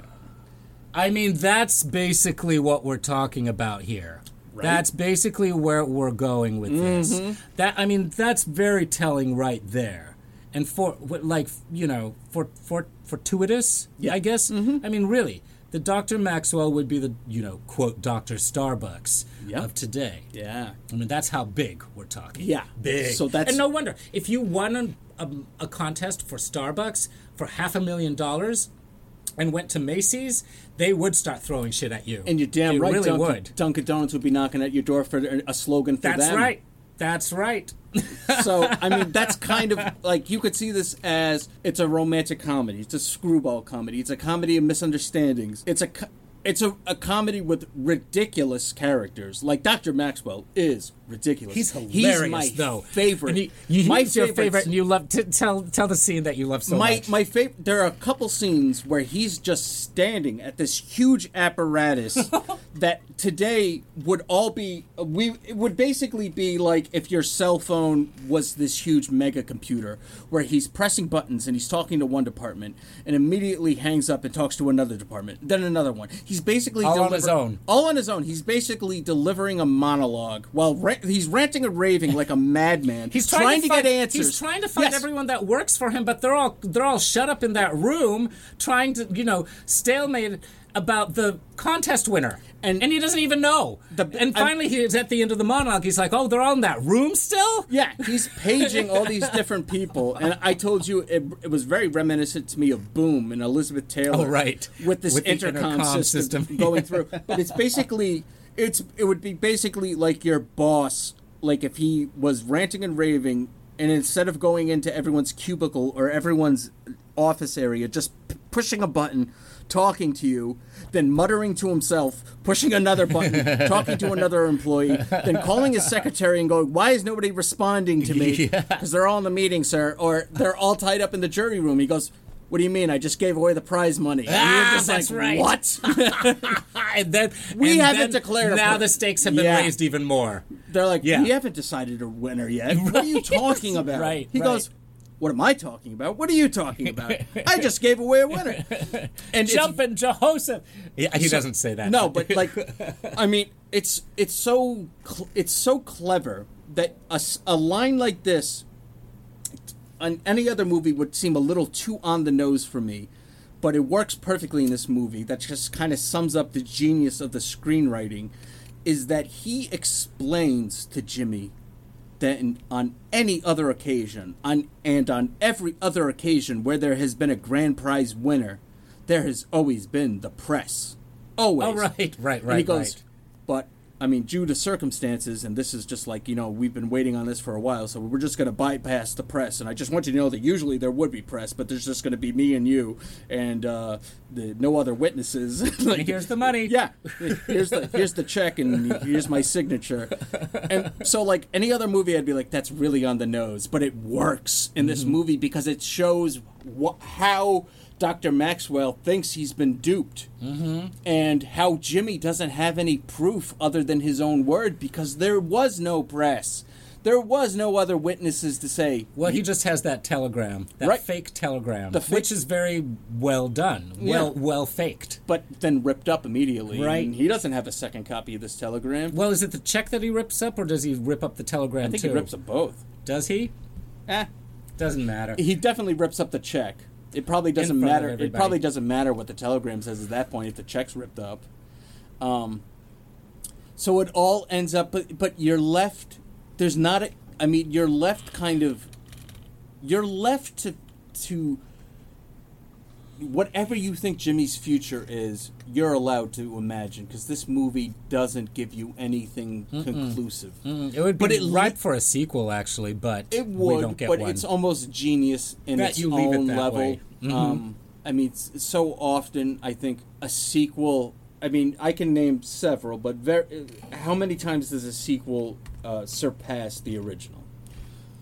I mean, that's basically what we're talking about here. That's basically where we're going with this. Mm-hmm. That I mean, that's very telling right there. And for like you know, for for fortuitous, Yeah. I guess. Mm-hmm. I mean, really, the Dr. Maxwell would be the you know quote Dr. Starbucks Yep. of today. yeah. I mean, that's how big we're talking. Yeah. Big. So that's- and no wonder if you won a, a, a contest for Starbucks for half a million dollars and went to Macy's, they would start throwing shit at you. And you're damn they right, really Dunkin', would. Dunkin' Donuts would be knocking at your door for uh, a slogan for That's them. right. That's right. So, I mean, that's kind of like you could see this as it's a romantic comedy. It's a screwball comedy. It's a comedy of misunderstandings. It's a co- it's a, a comedy with ridiculous characters. Like Dr. Maxwell is ridiculous. He's hilarious, my though. favorite. And he, you, my he's your favorite, and you love. T- tell tell the scene that you love so my much. my favorite. There are a couple scenes where he's just standing at this huge apparatus that today would all be we. It would basically be like if your cell phone was this huge mega computer where he's pressing buttons and he's talking to one department and immediately hangs up and talks to another department, then another one. He's basically All on his own. All on his own. He's basically delivering a monologue while ra- he's ranting and raving like a madman. He's trying, to, get find, answers. He's trying to find Yes. everyone that works for him, but they're all they're all shut up in that room, trying to you know stalemate about the contest winner, And- and he doesn't even know. The- and I'm- finally, he's at the end of the monologue. He's like, "Oh, they're all in that room still." Yeah, he's paging all these different people, and I told you it, it was very reminiscent to me of Boom and Elizabeth Taylor. Oh, right. with this With intercom, intercom system, system. going through. But it's basically it's it would be basically like your boss, like if he was ranting and raving, and instead of going into everyone's cubicle or everyone's office area, just p- pushing a button, talking to you, then muttering to himself, pushing another button, talking to another employee, then calling his secretary and going, "Why is nobody responding to me? Because they're all in the meeting, sir, or they're all tied up in the jury room." He goes. What do you mean? I just gave away the prize money. And Ah, just that's like, right. What? and then We and haven't then declared Now the stakes have been Yeah. raised even more. They're like, Yeah. we haven't decided a winner yet. What are you talking about? Right, He right. goes, what am I talking about? What are you talking about? I just gave away a winner. And Jumping Jehoshaphat. Yeah, he doesn't say that. No, but like, I mean, it's it's so cl- it's so clever that a line like this, any other movie would seem a little too on the nose for me, but it works perfectly in this movie. That just kind of sums up the genius of the screenwriting, is that he explains to Jimmy that in, on any other occasion, on and on every other occasion where there has been a grand prize winner, there has always been the press. Always. Oh, right, right, And right, he goes, right. but I mean, due to circumstances, and this is just like you know, we've been waiting on this for a while, so we're just going to bypass the press. And I just want you to know that usually there would be press, but there's just going to be me and you, and uh, the no other witnesses. like, Here's the money. yeah, here's the here's the check, and here's my signature. And so, like any other movie, I'd be like, that's really on the nose, but it works in this movie because it shows wh- how. Dr. Maxwell thinks he's been duped, mm-hmm. and how Jimmy doesn't have any proof other than his own word because there was no press. There was no other witnesses to say, Well, he just has that telegram, that Right. fake telegram, fake- which is very well done, well Yeah. well faked. but then ripped up immediately. Right. And he doesn't have a second copy of this telegram. Well, is it the check that he rips up, or does he rip up the telegram I think too? he rips up both. Does he? Eh. Doesn't matter. He definitely rips up the check. It probably doesn't matter. It probably doesn't matter what the telegram says at that point if the check's ripped up. Um, So it all ends up, but but you're left. There's not a. I mean, you're left kind of. You're left to to. Whatever you think Jimmy's future is, you're allowed to imagine because this movie doesn't give you anything conclusive. It would be But it ripe li- for a sequel, actually, but It we would, don't get but one. it's almost genius in That its you leave it own that level. way. Mhm. Um, I mean, so often I think a sequel. I mean, I can name several, but very, how many times does a sequel uh, surpass the original,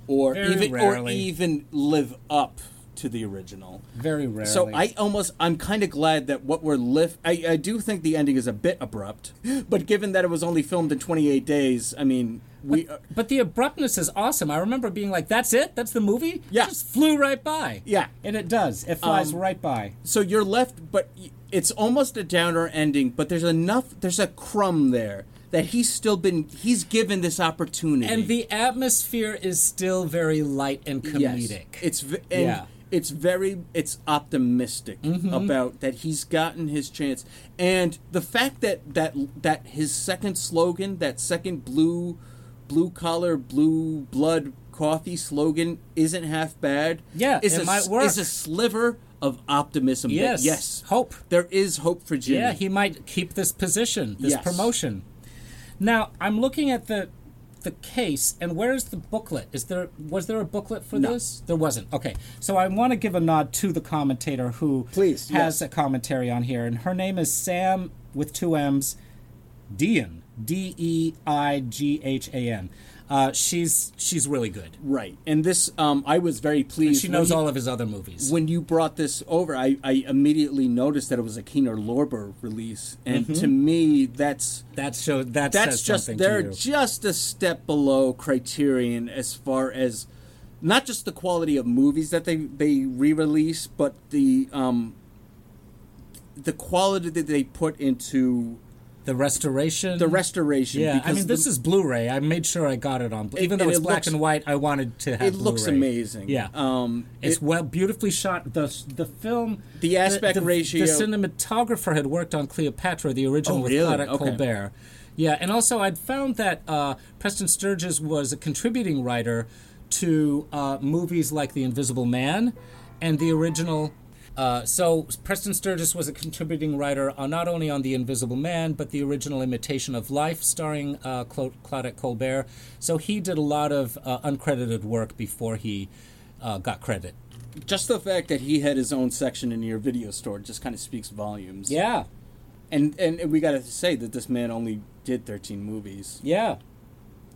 or Very even rarely. or even live up to the original? Very rarely. So I almost I'm kind of glad that what we're lift. I, I do think the ending is a bit abrupt, but given that it was only filmed in 28 days, I mean, we. uh, But the abruptness is awesome. I remember being like, "That's it? That's the movie?" Yeah. It just flew right by. Yeah. and it does. It flies Um, right by. so you're left but it's almost a downer ending but there's enough there's a crumb there that he's still been he's given this opportunity And the atmosphere is still very light and Yes. comedic. it's v- and Yeah. It's very it's optimistic mm-hmm. about that he's gotten his chance and the fact that that that his second slogan that second blue blue collar blue blood coffee slogan isn't half bad Yeah, is it a, might work. is a sliver of optimism Yes, yes hope. there is hope for Jimmy Yeah, he might keep this position, this Yes. promotion. Now, I'm looking at the the case, and where's the booklet? Is there was there a booklet for No. this? There wasn't. Okay, so I want to give a nod to the commentator who Please, has yes. a commentary on here, and her name is Sam with two M's, Dean D E I G H A N. Uh, she's she's really good. Right, and this um, I was very pleased. She knows he- all of his other movies. When you brought this over, I, I immediately noticed that it was a Kino Lorber release, and to me, that's that show that that's says just they're just a step below Criterion as far as not just the quality of movies that they they re-release, but the um, the quality that they put into the restoration. the restoration. Yeah, I mean, this the- is Blu-ray. I made sure I got it on. It- Even though it's it black looks- and white, I wanted to have. it looks Blu-ray. amazing. Yeah, um, it's it- well beautifully shot. the The film, The aspect the, ratio- The cinematographer had worked on Cleopatra, the original Oh, with really? Claudette Okay. Colbert. Yeah, and also I'd found that uh, Preston Sturges was a contributing writer to uh, movies like The Invisible Man and the original. Uh, so Preston Sturges was a contributing writer on not only on The Invisible Man, but the original Imitation of Life, starring uh, Cla- Claudette Colbert. So he did a lot of uh, uncredited work before he uh, got credit. just the fact that he had his own section in your video store just kind of speaks volumes. Yeah, and and we got to say that this man only did 13 movies yeah,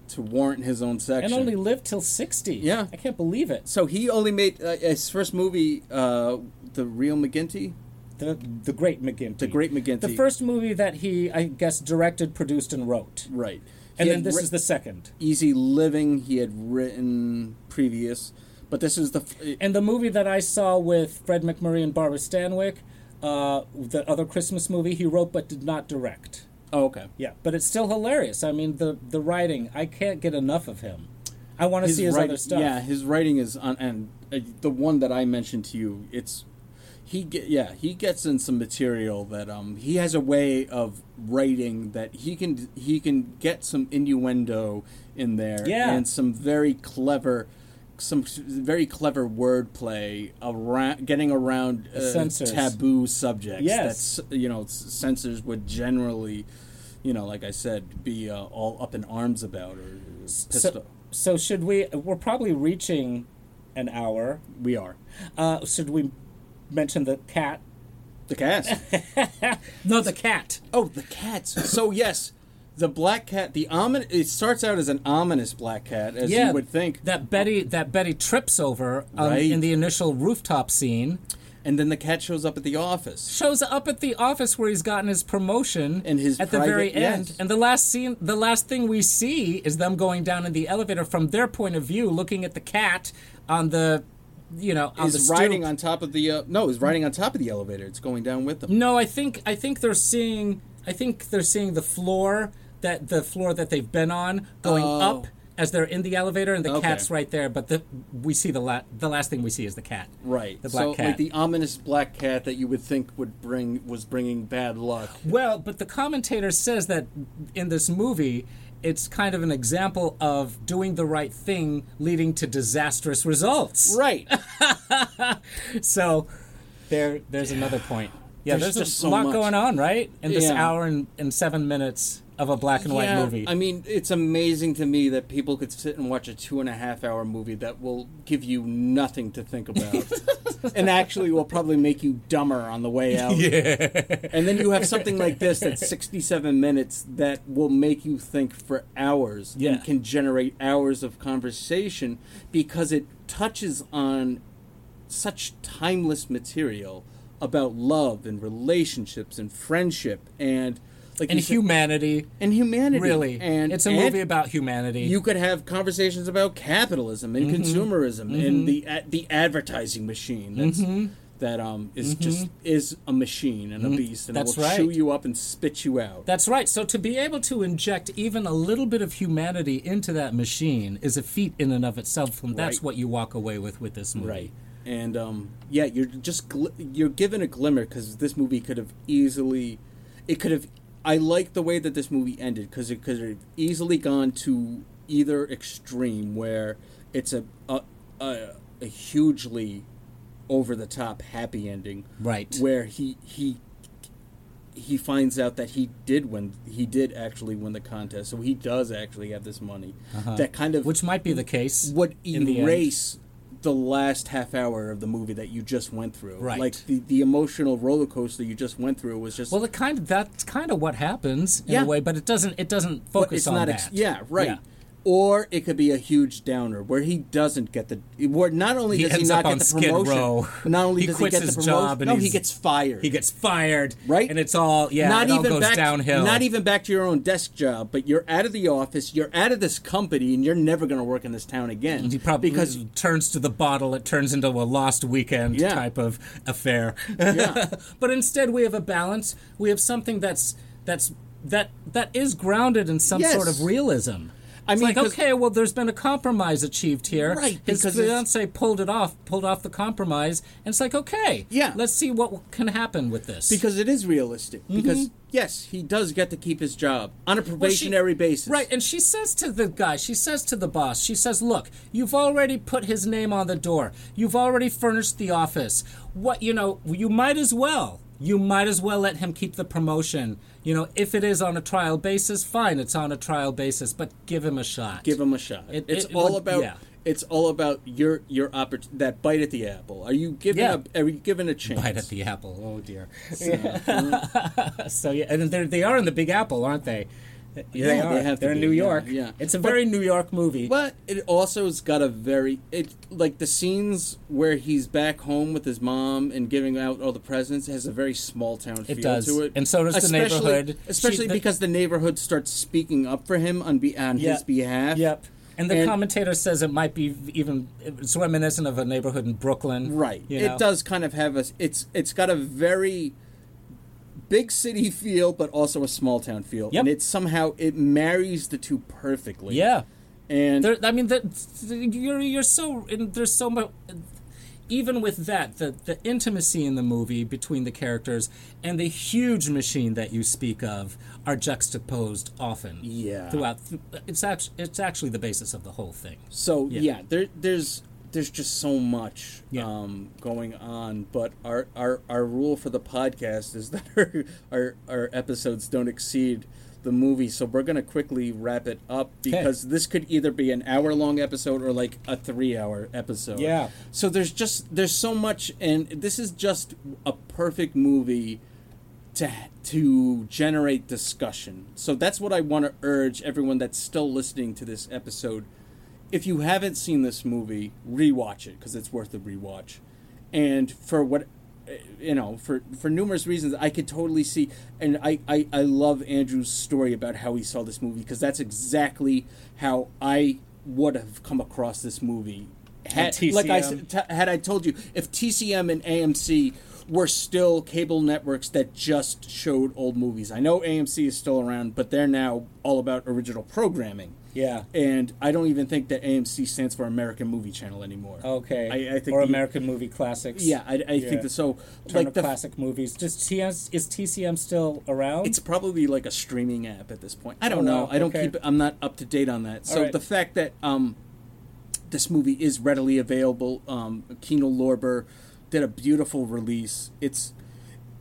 to warrant his own section. and only lived till sixty. Yeah. I can't believe it. so he only made uh, his first movie, uh, the Real McGinty. The the Great McGinty. The Great McGinty. The first movie that he, I guess, directed, produced, and wrote. Right. And He then this writ- is the second. Easy Living. He had written previous, but this is the. f- And the movie that I saw with Fred MacMurray and Barbara Stanwyck, uh, the other Christmas movie, he wrote but did not direct. oh, okay. Yeah, but it's still hilarious. I mean, the the writing, I can't get enough of him. I want to see his writing, other stuff. Yeah, his writing is on, and uh, the one that I mentioned to you, it's he get yeah he gets in some material that um he has a way of writing that he can he can get some innuendo in there Yeah. and some very clever some very clever wordplay around getting around uh, taboo subjects Yes. that you know censors would generally you know like I said be uh, all up in arms about or pissed So, off. so should we? We're probably reaching an hour. We are. Uh, should we mention the cat? The cats. No, the cat. oh, the cats. So yes, the black cat. The omin. It starts out as an ominous black cat, as yeah, you would think, that Betty that Betty trips over um, Right. in the initial rooftop scene. and then the cat shows up at the office. Shows up at the office where he's gotten his promotion And his at the private- very end. yes. And the last scene, the last thing we see is them going down in the elevator from their point of view, looking at the cat on the, you know, on Is riding on top of the. Uh, no, is riding on top of the elevator. It's going down with them. No, I think I think they're seeing I think they're seeing the floor that the floor that they've been on going Oh. up as they're in the elevator, and the Okay. cat's right there. But the we see the la- the last thing we see is the cat. Right. The black so cat. like the ominous black cat that you would think would bring was bringing bad luck. Well, but the commentator says that in this movie, it's kind of an example of doing the right thing leading to disastrous results. Right. So there, there's another point. Yeah, There's there's, just a so lot much. going on, right? In this Yeah. hour and, and seven minutes of a black and white yeah, movie. I mean, it's amazing to me that people could sit and watch a two and a half hour movie that will give you nothing to think about. and actually will probably make you dumber on the way out. Yeah. And then you have something like this that's 67 minutes that will make you think for hours Yeah. and can generate hours of conversation because it touches on such timeless material about love and relationships and friendship and like and you said- humanity, and humanity. really. and it's a and movie about humanity. You could have conversations about capitalism and Mm-hmm. consumerism and the a- the advertising machine that's, Mm-hmm. that um is just is a machine and a beast and That's it will right. chew you up and spit you out. That's right. So to be able to inject even a little bit of humanity into that machine is a feat in and of itself, and that's Right. what you walk away with with this movie. Right. And um, yeah, you're just gl- you're given a glimmer because this movie could have easily, it could have. I like the way that this movie ended because it could have easily gone to either extreme where it's a a, a, a hugely over the top happy ending, Right. Where he he he finds out that he did win. He did actually win the contest, so he does actually have this money. That kind of Uh-huh. Which might be the case. would erase the, last half hour of the movie that you just went through. Right. Like the, the emotional roller coaster you just went through was just Well, it kind of that's kind of what happens in Yeah. a way, but it doesn't it doesn't focus it's on not that. ex- yeah, right. Yeah. Or it could be a huge downer where he doesn't get the where not only He does he not get on the Skid promotion, Row. not only He does he get his the promotion, job and no, he gets fired. He gets fired, Right? And it's all yeah, not even goes back, downhill. Not even back to your own desk job, but you're out of the office, you're out of this company, and you're never going to work in this town again. He probably because he turns to the bottle. It turns into a lost weekend Yeah. type of affair. Yeah. but instead, we have a balance. We have something that's that's that that is grounded in some Yes. sort of realism. I It's mean, like okay, well, there's been a compromise achieved here. Right, His fiance pulled it off, pulled off the compromise, and it's like okay, Yeah. let's see what can happen with this. because it is realistic. Mm-hmm. Because yes, he does get to keep his job on a probationary basis. Right, and she says to the guy, she says to the boss, she says, "Look, you've already put his name on the door. You've already furnished the office. What you know, you might as well. You might as well let him keep the promotion. You know, if it is on a trial basis, fine, it's on a trial basis, but give him a shot. give him a shot. It- it's it all would- about yeah. it's all about your your oppor- that bite at the apple. Are you giving Yeah. a, are you given a chance? bite at the apple. Oh dear. so yeah, and they're, they are in the Big Apple, aren't they? Yeah, Yeah, they they are. have They're in be, New York. yeah. It's a But- very New York movie. But it also has got a very it like the scenes where he's back home with his mom and giving out all the presents has a very small town feel does. to it. And so does the neighborhood. Especially She- the- because the neighborhood starts speaking up for him on be on Yeah. his behalf. Yep. And the And- commentator says it might be even it's reminiscent of a neighborhood in Brooklyn. Right. you know? It does kind of have a. It's it's got a very big city feel, but also a small town feel, Yep. and it somehow it marries the two perfectly. Yeah. And There, I mean, the, you're you're so and there's so much. Even with that, the the intimacy in the movie between the characters and the huge machine that you speak of are juxtaposed often. Yeah. Throughout, it's actually it's actually the basis of the whole thing. so Yeah. yeah, there there's there's just so much Yeah. um, going on. But our, our our rule for the podcast is that our our, our episodes don't exceed the movie. So we're gonna quickly wrap it up because this could either be an hour long episode or like a three hour episode. Yeah. So there's just there's so much, and this is just a perfect movie to to generate discussion. So that's what I want to urge everyone that's still listening to this episode. If you haven't seen this movie, rewatch it because it's worth a rewatch. And for what eh, you know, for for numerous reasons, I could totally see, and I I, I love Andrew's story about how he saw this movie because that's exactly how I would have come across this movie. Had, like I t- had I told you if TCM and AMC were still cable networks that just showed old movies. I know AMC is still around, but they're now all about original programming. Yeah. And I don't even think that AMC stands for American Movie Channel anymore. Okay. I, I think or the- American movie classics. Yeah, I, I Yeah. think that. So, Turner like the classic movies. Just TS is TCM still around? It's probably like a streaming app at this point. I don't Oh, know. wow. I don't Okay. keep. I'm not up to date on that. So right. the fact that um, this movie is readily available, um, Kino Lorber did a beautiful release. It's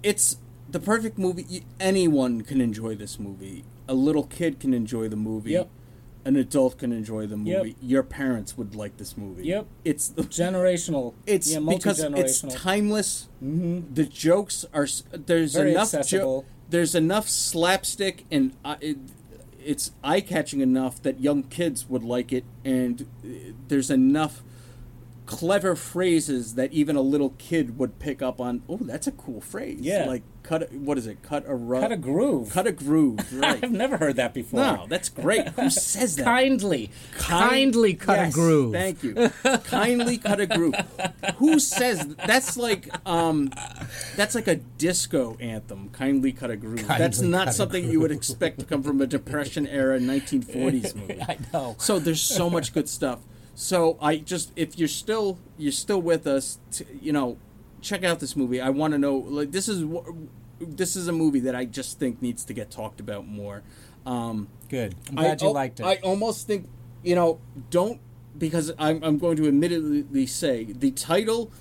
it's the perfect movie. Anyone can enjoy this movie. A little kid can enjoy the movie. Yep. An adult can enjoy the Yep. movie. Your parents would like this movie. Yep. It's the generational. it's yeah, because it's timeless. Mm-hmm. The jokes are there's Very enough jo- there's enough slapstick and uh, it, it's eye catching enough that young kids would like it, and uh, there's enough clever phrases that even a little kid would pick up on. Oh, that's a cool phrase. Yeah. like cut. a- What is it? Cut a rug. Cut a groove. Cut a groove. Right. I've never heard that before. no, that's great. Who says that? Kindly, Kind- kindly cut Yes, a groove. Thank you. Kindly cut a groove. Who says that's like um that's like a disco anthem. Kindly cut a groove. that's not something you would expect to come from a depression era 1940s movie. I know. So there's so much good stuff. So I just if you're still you're still with us, t- you know, check out this movie. I want to know like this is this is a movie that I just think needs to get talked about more. Um, Good. I'm glad I, you liked it. I almost think, you know, don't because I'm, I'm going to admittedly say the title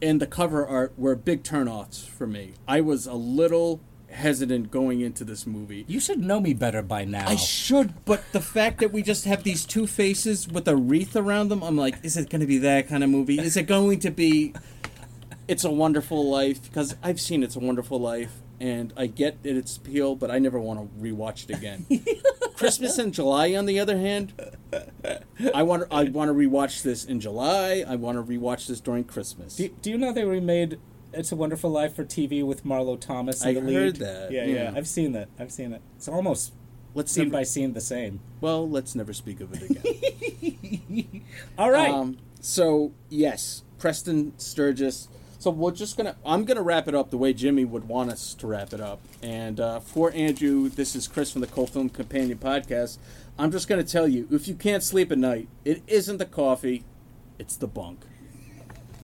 and the cover art were big turnoffs for me. I was a little hesitant going into this movie. you should know me better by now. I should, but the fact that we just have these two faces with a wreath around them, I'm like, is it going to be that kind of movie? Is it going to be It's a Wonderful Life? Because I've seen It's a Wonderful Life, and I get it, its appeal, but I never want to rewatch it again. Christmas in July, on the other hand, I want I want to rewatch this in July. I want to rewatch this during Christmas. do, do you know they remade It's a Wonderful Life for TV with Marlo Thomas in I the lead? heard that, Yeah, yeah, yeah. I've seen that. I've seen it. It's almost Let's scene never, by scene the same. well, let's never speak of it again. All right. Um, so yes, Preston Sturges. So we're just gonna. I'm gonna wrap it up the way Jimmy would want us to wrap it up. And uh, for Andrew, this is Chris from the Cult Film Companion Podcast. I'm just gonna tell you, if you can't sleep at night, it isn't the coffee, it's the bunk.